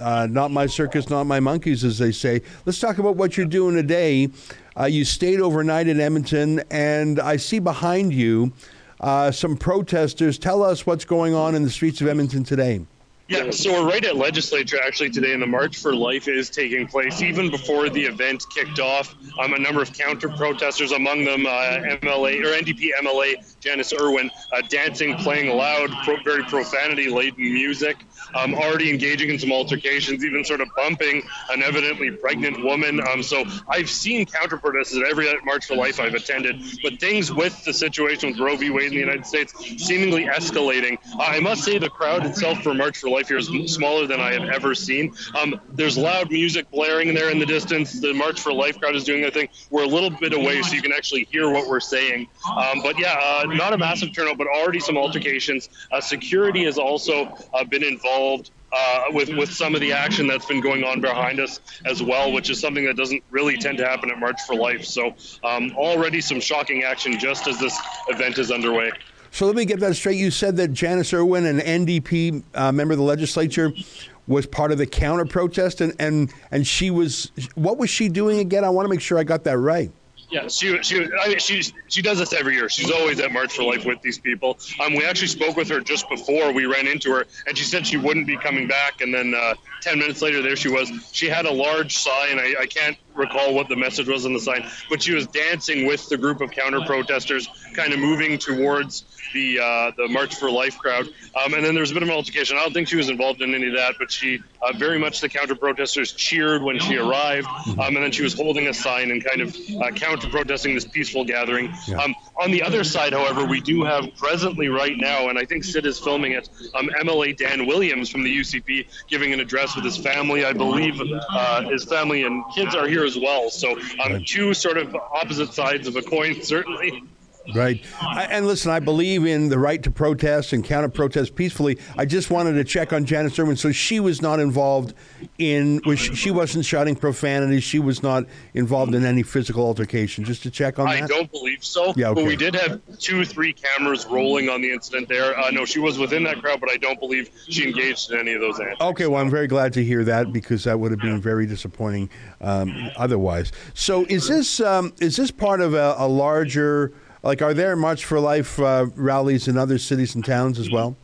uh, not my circus, not my monkeys, as they say. Let's talk about what you're doing today. Uh, you stayed overnight in Edmonton, and I see behind you uh, some protesters. Tell us what's going on in the streets of Edmonton today. Yeah, so we're right at legislature actually today, and the March for Life is taking place. Even before the event kicked off, um, a number of counter protesters, among them uh, MLA or NDP MLA Janis Irwin, uh, dancing, playing loud, pro- very profanity laden music um, already engaging in some altercations, even sort of bumping an evidently pregnant woman. Um, so I've seen counter protests at every March for Life I've attended, but things with the situation with Roe v. Wade in the United States seemingly escalating. Uh, I must say the crowd itself for March for Life here is smaller than I have ever seen. Um, there's loud music blaring there in the distance. The March for Life crowd is doing their thing. We're a little bit away, so you can actually hear what we're saying. Um, but yeah, uh, not a massive turnout, but already some altercations. Uh, security has also uh, been involved uh, with with some of the action that's been going on behind us as well, which is something that doesn't really tend to happen at March for Life. So um, already some shocking action just as this event is underway. So let me get that straight. You said that Janis Irwin, an NDP uh, member of the legislature, was part of the counter protest, and, and and she was. What was she doing again? I want to make sure I got that right. Yeah, she she I mean, she she does this every year. She's always at March for Life with these people. Um, we actually spoke with her just before we ran into her, and she said she wouldn't be coming back. And then uh, ten minutes later, there she was. She had a large sign. I, I can't recall what the message was on the sign, but she was dancing with the group of counter protesters, kind of moving towards the uh, the March for Life crowd. Um, and then there was a bit of an altercation. I don't think she was involved in any of that, but she uh, very much the counter protesters cheered when she arrived, um, and then she was holding a sign and kind of uh, counter protesting this peaceful gathering. Yeah. Um, on the other side, however, we do have presently right now, and I think Sid is filming it, um, MLA Dan Williams from the UCP giving an address with his family. I believe uh, his family and kids are here as well. So um, two sort of opposite sides of a coin, certainly. Right. I, and listen, I believe in the right to protest and counter protest peacefully. I just wanted to check on Janis Irwin. So she was not involved in, was she, she wasn't shouting profanity. She was not involved in any physical altercation. Just to check on I that. don't believe so. Yeah, But we did have two or three cameras rolling on the incident there. Uh, no, she was within that crowd, but I don't believe she engaged in any of those antics. Okay, well, I'm very glad to hear that because that would have been very disappointing um, otherwise. So, is this um, is this part of a, a larger like? Are there March for Life uh, rallies in other cities and towns as well?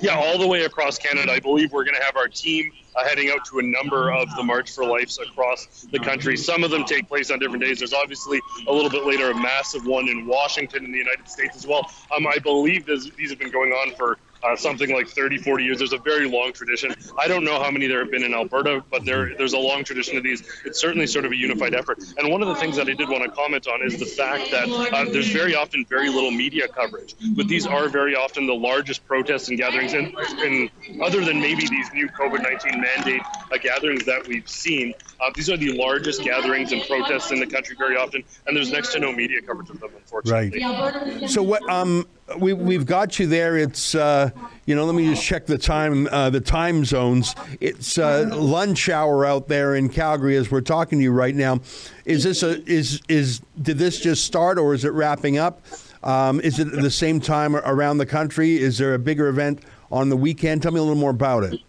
Yeah, all the way across Canada. I believe we're going to have our team uh, heading out to a number of the March for Lives across the country. Some of them take place on different days. There's obviously a little bit later a massive one in Washington in the United States as well. Um, I believe this, these have been going on for uh, something like 30, 40 years. There's a very long tradition. I don't know how many there have been in Alberta, but there there's a long tradition of these. It's certainly sort of a unified effort. And one of the things that I did want to comment on is the fact that uh, there's very often very little media coverage, but these are very often the largest protests and gatherings. And, and other than maybe these new COVID-19 mandate uh, gatherings that we've seen, uh, these are the largest gatherings and protests in the country very often, and there's next to no media coverage of them, unfortunately. Right. So what? Um, we we've got you there. It's uh, you know. Let me just check the time. Uh, the time zones. It's uh, lunch hour out there in Calgary as we're talking to you right now. Is this a is is did this just start or is it wrapping up? Um, is it the same time around the country? Is there a bigger event on the weekend? Tell me a little more about it.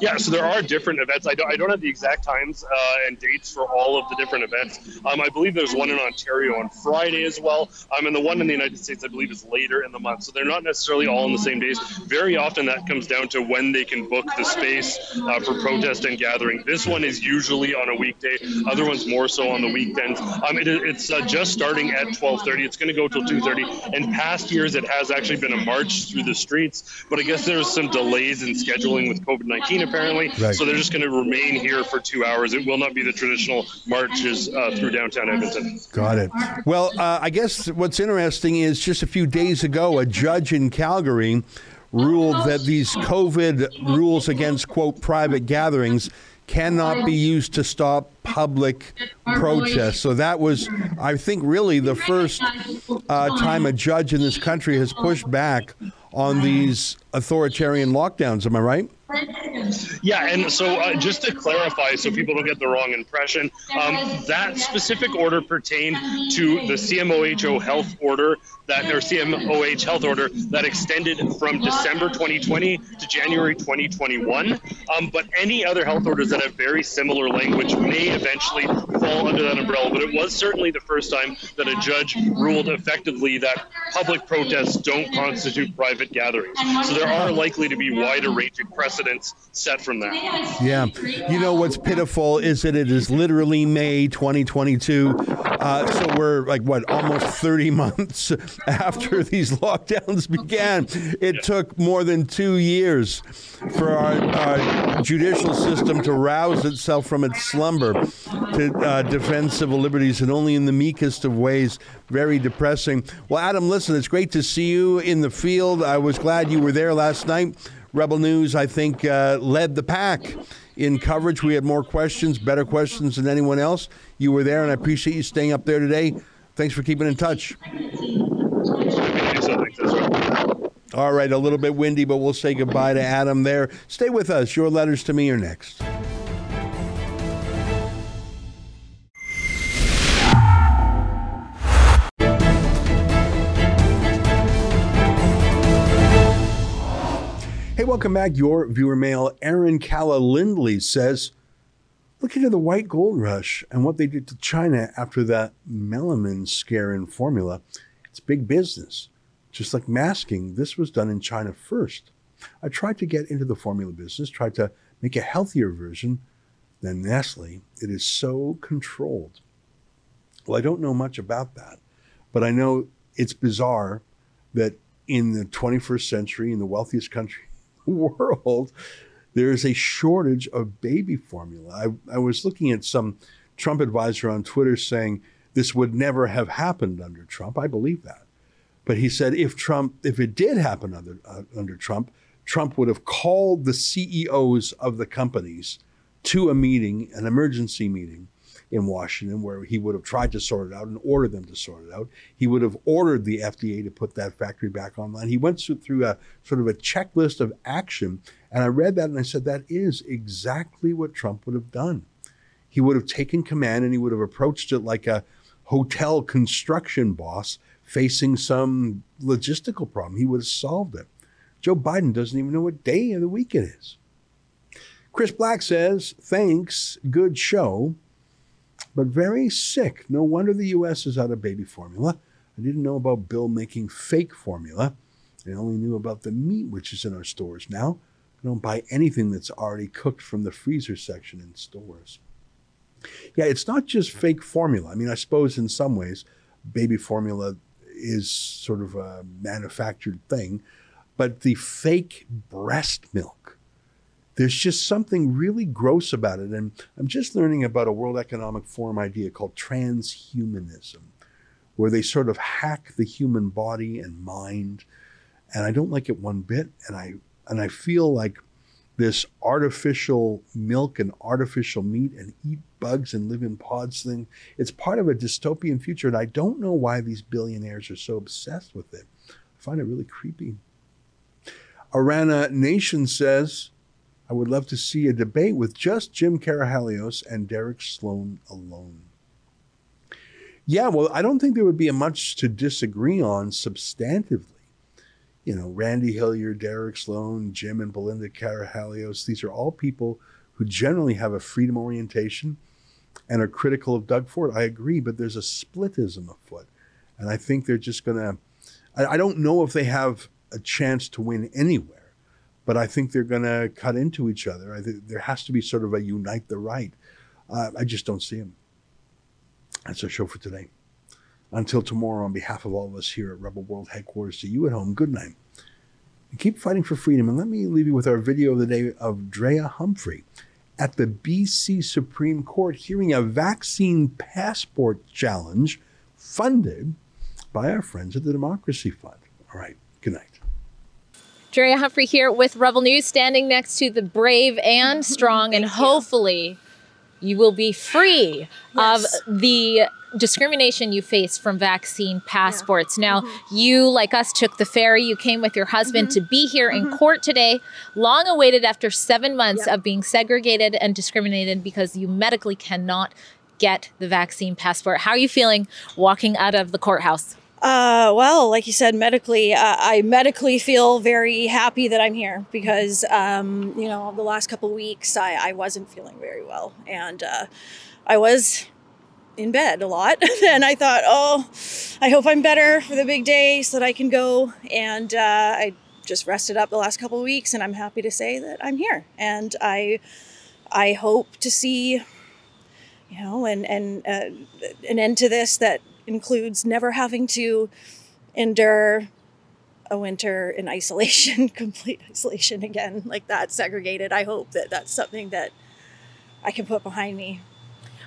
Yeah, so there are different events. I don't, I don't have the exact times uh, and dates for all of the different events. Um, I believe there's one in Ontario on Friday as well. Um, and the one in the United States, I believe, is later in the month. So they're not necessarily all on the same days. Very often that comes down to when they can book the space uh, for protest and gathering. This one is usually on a weekday. Other ones more so on the weekends. Um, it, it's uh, just starting at 12:30. It's going to go till 2:30. In past years, it has actually been a march through the streets, but I guess there's some delays in scheduling with COVID-19 apparently. Right. So they're just going to remain here for two hours. It will not be the traditional marches uh, through downtown Edmonton. Got it. Well, uh, I guess what's interesting is just a few days ago, a judge in Calgary ruled that these COVID rules against, quote, private gatherings cannot be used to stop public protests. So that was, I think, really the first uh, time a judge in this country has pushed back on these authoritarian lockdowns. Am I right? Yeah, and so uh, just to clarify, so people don't get the wrong impression, um, that specific order pertained to the CMOHO health order that, or CMOH health order that extended from December 2020 to January 2021. Um, but any other health orders that have very similar language may eventually fall under that umbrella. But it was certainly the first time that a judge ruled effectively that public protests don't constitute private gatherings. So there are likely to be wider ranging set from that. Yeah. You know what's pitiful is that it is literally May 2022. Uh, so we're like, what, almost 30 months after these lockdowns began. It took more than two years for our, our judicial system to rouse itself from its slumber to uh, defend civil liberties, and only in the meekest of ways. Very depressing. Well, Adam, listen, it's great to see you in the field. I was glad you were there last night. Rebel News, I think, uh, led the pack in coverage. We had more questions, better questions than anyone else. You were there, and I appreciate you staying up there today. Thanks for keeping in touch. All right, a little bit windy, but we'll say goodbye to Adam there. Stay with us. Your letters to me are next. Welcome back. Your viewer mail. Aaron Calla Lindley says, Look into the white gold rush and what they did to China after that melamine scare in formula. It's big business. Just like masking, this was done in China first. I tried to get into the formula business, tried to make a healthier version than Nestle. It is so controlled. Well, I don't know much about that, but I know it's bizarre that in the 21st century, in the wealthiest country world, there is a shortage of baby formula. I, I was looking at some Trump advisor on Twitter saying this would never have happened under Trump. I believe that. But he said if Trump, if it did happen under, uh, under Trump, Trump would have called the CEOs of the companies to a meeting, an emergency meeting, in Washington where he would have tried to sort it out and ordered them to sort it out. He would have ordered the FDA to put that factory back online. He went through a sort of a checklist of action. And I read that and I said, that is exactly what Trump would have done. He would have taken command and he would have approached it like a hotel construction boss facing some logistical problem. He would have solved it. Joe Biden doesn't even know what day of the week it is. Chris Black says, thanks, good show, but very sick. No wonder the U.S. is out of baby formula. I didn't know about Bill making fake formula. I only knew about the meat which is in our stores. Now, I don't buy anything that's already cooked from the freezer section in stores. Yeah, it's not just fake formula. I mean, I suppose in some ways, baby formula is sort of a manufactured thing, but the fake breast milk, there's just something really gross about it. And I'm just learning about a World Economic Forum idea called transhumanism, where they sort of hack the human body and mind. And I don't like it one bit. And I and I feel like this artificial milk and artificial meat and eat bugs and live in pods thing. It's part of a dystopian future, and I don't know why these billionaires are so obsessed with it. I find it really creepy. Arana Nation says, I would love to see a debate with just Jim Karahalios and Derek Sloan alone. Yeah, well, I don't think there would be much to disagree on substantively you know, Randy Hillier, Derek Sloan, Jim and Belinda Karahalios, these are all people who generally have a freedom orientation and are critical of Doug Ford. I agree, but there's a splitism afoot. And I think they're just going to, I don't know if they have a chance to win anywhere, but I think they're going to cut into each other. I think there has to be sort of a unite the right. Uh, I just don't see them. That's our show for today. Until tomorrow, on behalf of all of us here at Rebel World Headquarters, to you at home, good night. And keep fighting for freedom. And let me leave you with our video of the day of Drea Humphrey at the BC Supreme Court hearing a vaccine passport challenge funded by our friends at the Democracy Fund. All right, good night. Drea Humphrey here with Rebel News, standing next to the brave and strong, and hopefully you will be free yes. of the discrimination you face from vaccine passports. Yeah. Now, mm-hmm. you, like us, took the ferry. You came with your husband mm-hmm. to be here mm-hmm. in court today, long awaited after seven months of being segregated and discriminated because you medically cannot get the vaccine passport. How are you feeling walking out of the courthouse? Uh, well, like you said, medically, uh, I medically feel very happy that I'm here because, um, you know, the last couple weeks I, I wasn't feeling very well. And uh, I was in bed a lot. and I thought, oh, I hope I'm better for the big day so that I can go. And uh, I just rested up the last couple weeks, and I'm happy to say that I'm here. And I, I hope to see, you know, and and uh, an end to this that includes never having to endure a winter in isolation, complete isolation again, like that, segregated. I hope that that's something that I can put behind me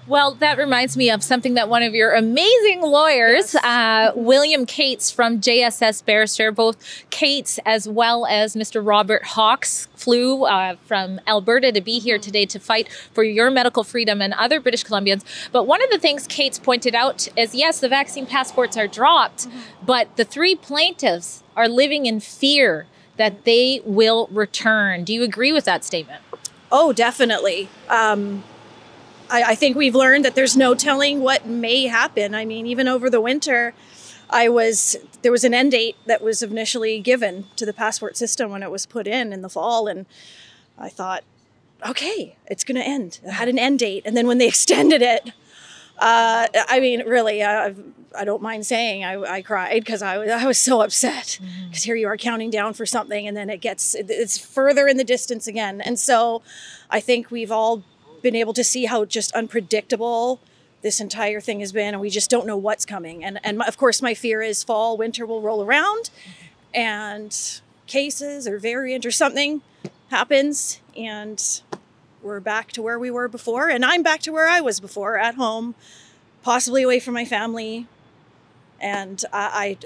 well, that reminds me of something that one of your amazing lawyers, yes. uh, William Cates from JSS Barrister, both Cates as well as Mr. Robert Hawkes, flew uh, from Alberta to be here today to fight for your medical freedom and other British Columbians. But one of the things Cates pointed out is yes, the vaccine passports are dropped, mm-hmm. but the three plaintiffs are living in fear that they will return. Do you agree with that statement? Oh, definitely. Um, I, I think we've learned that there's no telling what may happen. I mean, even over the winter, I was there was an end date that was initially given to the passport system when it was put in in the fall, and I thought, okay, it's going to end. It had an end date, and then when they extended it, uh, I mean, really, I, I don't mind saying I, I cried because I, I was so upset because mm-hmm. here you are counting down for something, and then it gets it's further in the distance again, and so I think we've all been able to see how just unpredictable this entire thing has been and we just don't know what's coming. And and of course my fear is fall winter will roll around and cases or variant or something happens and we're back to where we were before. And i'm back to where i was before at home possibly away from my family and I,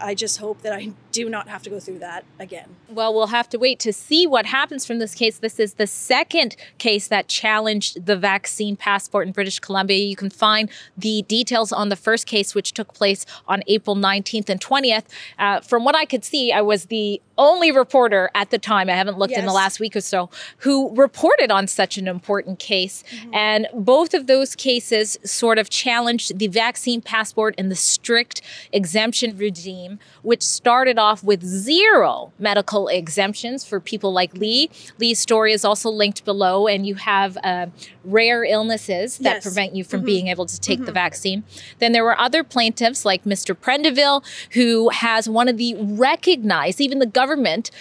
I, just hope that I do not have to go through that again. Well, we'll have to wait to see what happens from this case. This is the second case that challenged the vaccine passport in British Columbia. You can find the details on the first case, which took place on April 19th and 20th. Uh, from what I could see, I was the only reporter at the time, I haven't looked yes. in the last week or so, who reported on such an important case. Mm-hmm. And both of those cases sort of challenged the vaccine passport and the strict exemption regime, which started off with zero medical exemptions for people like Lee. Lee's story is also linked below, and you have uh, rare illnesses that yes. prevent you from mm-hmm. being able to take mm-hmm. the vaccine. Then there were other plaintiffs like Mr. Prendeville, who has one of the recognized, even the government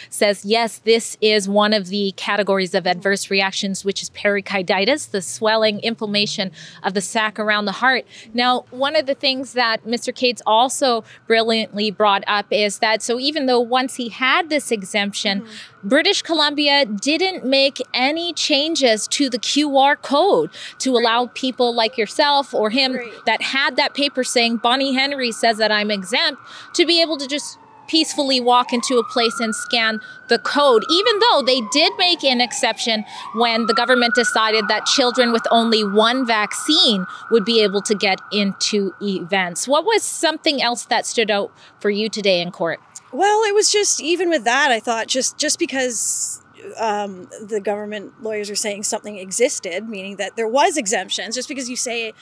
says, yes, this is one of the categories of adverse reactions, which is pericarditis, the swelling, inflammation of the sac around the heart. Now, one of the things that Mr. Cates also brilliantly brought up is that so even though once he had this exemption, mm-hmm. British Columbia didn't make any changes to the QR code to right. allow people like yourself or him right. that had that paper saying Bonnie Henry says that I'm exempt to be able to just peacefully walk into a place and scan the code, even though they did make an exception when the government decided that children with only one vaccine would be able to get into events. What was something else that stood out for you today in court? Well, it was just even with that, I thought just just because um, the government lawyers are saying something existed, meaning that there was exemptions, just because you say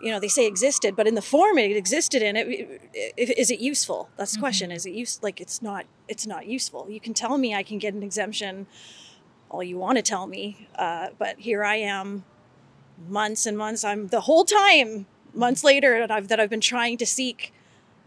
you know they say existed but in the form it existed in it is it useful? That's the mm-hmm. question is it use like it's not it's not useful. You can tell me i can get an exemption. All you want to tell me uh, but here i am months and months i'm the whole time months later that i've that i've been trying to seek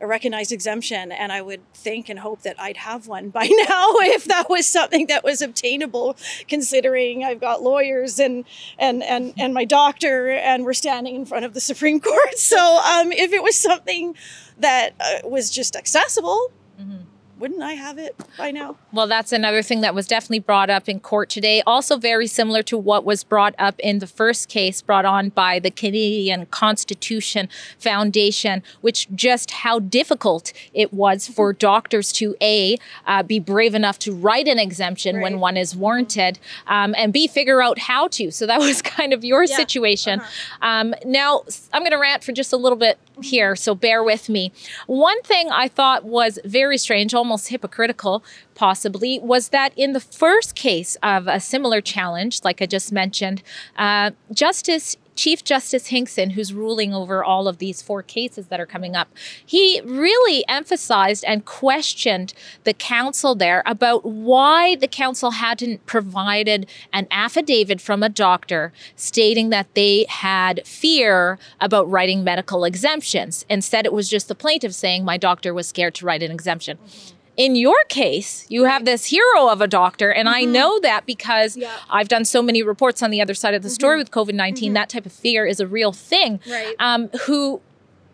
a recognized exemption and I would think and hope that I'd have one by now if that was something that was obtainable considering I've got lawyers and and and and my doctor and we're standing in front of the Supreme Court. So um, if it was something that uh, was just accessible mm-hmm wouldn't I have it by now? Well, that's another thing that was definitely brought up in court today. Also, very similar to what was brought up in the first case brought on by the Canadian Constitution Foundation, which just how difficult it was for doctors to A, uh, be brave enough to write an exemption right. when one is warranted, um, and B, figure out how to. So that was kind of your yeah. situation. Uh-huh. Um, now, I'm going to rant for just a little bit here, so bear with me. One thing I thought was very strange, almost hypocritical, possibly, was that in the first case of a similar challenge, like I just mentioned, uh, Justice Chief Justice Hinkson, who's ruling over all of these four cases that are coming up, he really emphasized and questioned the counsel there about why the counsel hadn't provided an affidavit from a doctor stating that they had fear about writing medical exemptions. Instead, it was just the plaintiff saying, My doctor was scared to write an exemption. Mm-hmm in your case, you have this hero of a doctor, and mm-hmm. I know that because yeah. I've done so many reports on the other side of the mm-hmm. story with COVID 19. Mm-hmm. That type of fear is a real thing. Right. Um, who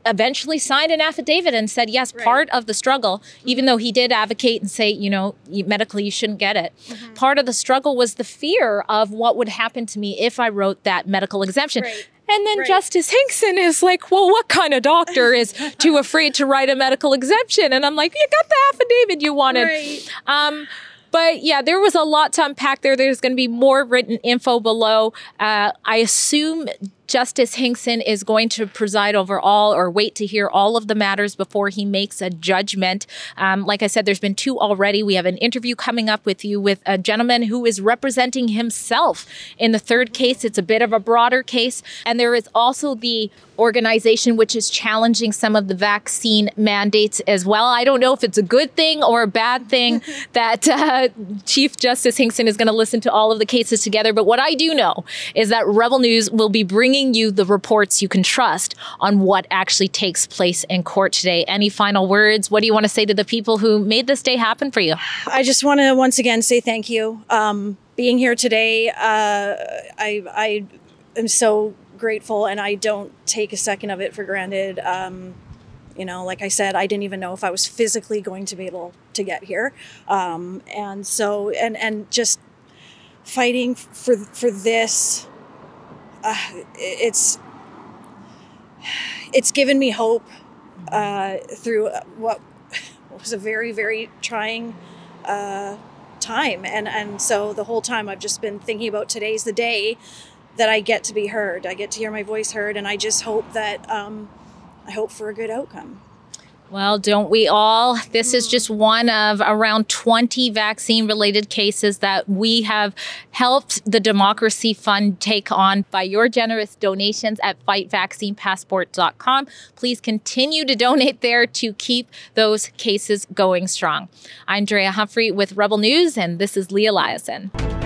eventually signed an affidavit and said, yes, right. part of the struggle, even though he did advocate and say, you know, medically you shouldn't get it, mm-hmm. part of the struggle was the fear of what would happen to me if I wrote that medical exemption. Right. And then right. Justice Hinkson is like, well, what kind of doctor is too afraid to write a medical exemption? And I'm like, you got the affidavit you wanted. Right. Um, but yeah, there was a lot to unpack there. There's going to be more written info below. Uh, I assume Justice Hinkson is going to preside over all or wait to hear all of the matters before he makes a judgment. Um, like I said, there's been two already. We have an interview coming up with you with a gentleman who is representing himself in the third case. It's a bit of a broader case. And there is also the organization which is challenging some of the vaccine mandates as well. I don't know if it's a good thing or a bad thing that uh, Chief Justice Hinkson is going to listen to all of the cases together. But what I do know is that Rebel News will be bringing you the reports you can trust on what actually takes place in court today. Any final words? What do you want to say to the people who made this day happen for you? I just want to once again say thank you. Um, being here today, uh, I, I am so grateful and I don't take a second of it for granted. Um, you know, like I said, I didn't even know if I was physically going to be able to get here. Um, and so, and, and just fighting for, for this, uh, it's, it's given me hope uh, through what was a very, very trying uh, time. And, and so the whole time I've just been thinking about today's the day that I get to be heard. I get to hear my voice heard. And I just hope that um, I hope for a good outcome. Well, don't we all? This is just one of around 20 vaccine related cases that we have helped the Democracy Fund take on by your generous donations at fightvaccinepassport.com. Please continue to donate there to keep those cases going strong. I'm Drea Humphrey with Rebel News, and this is Lee Eliason.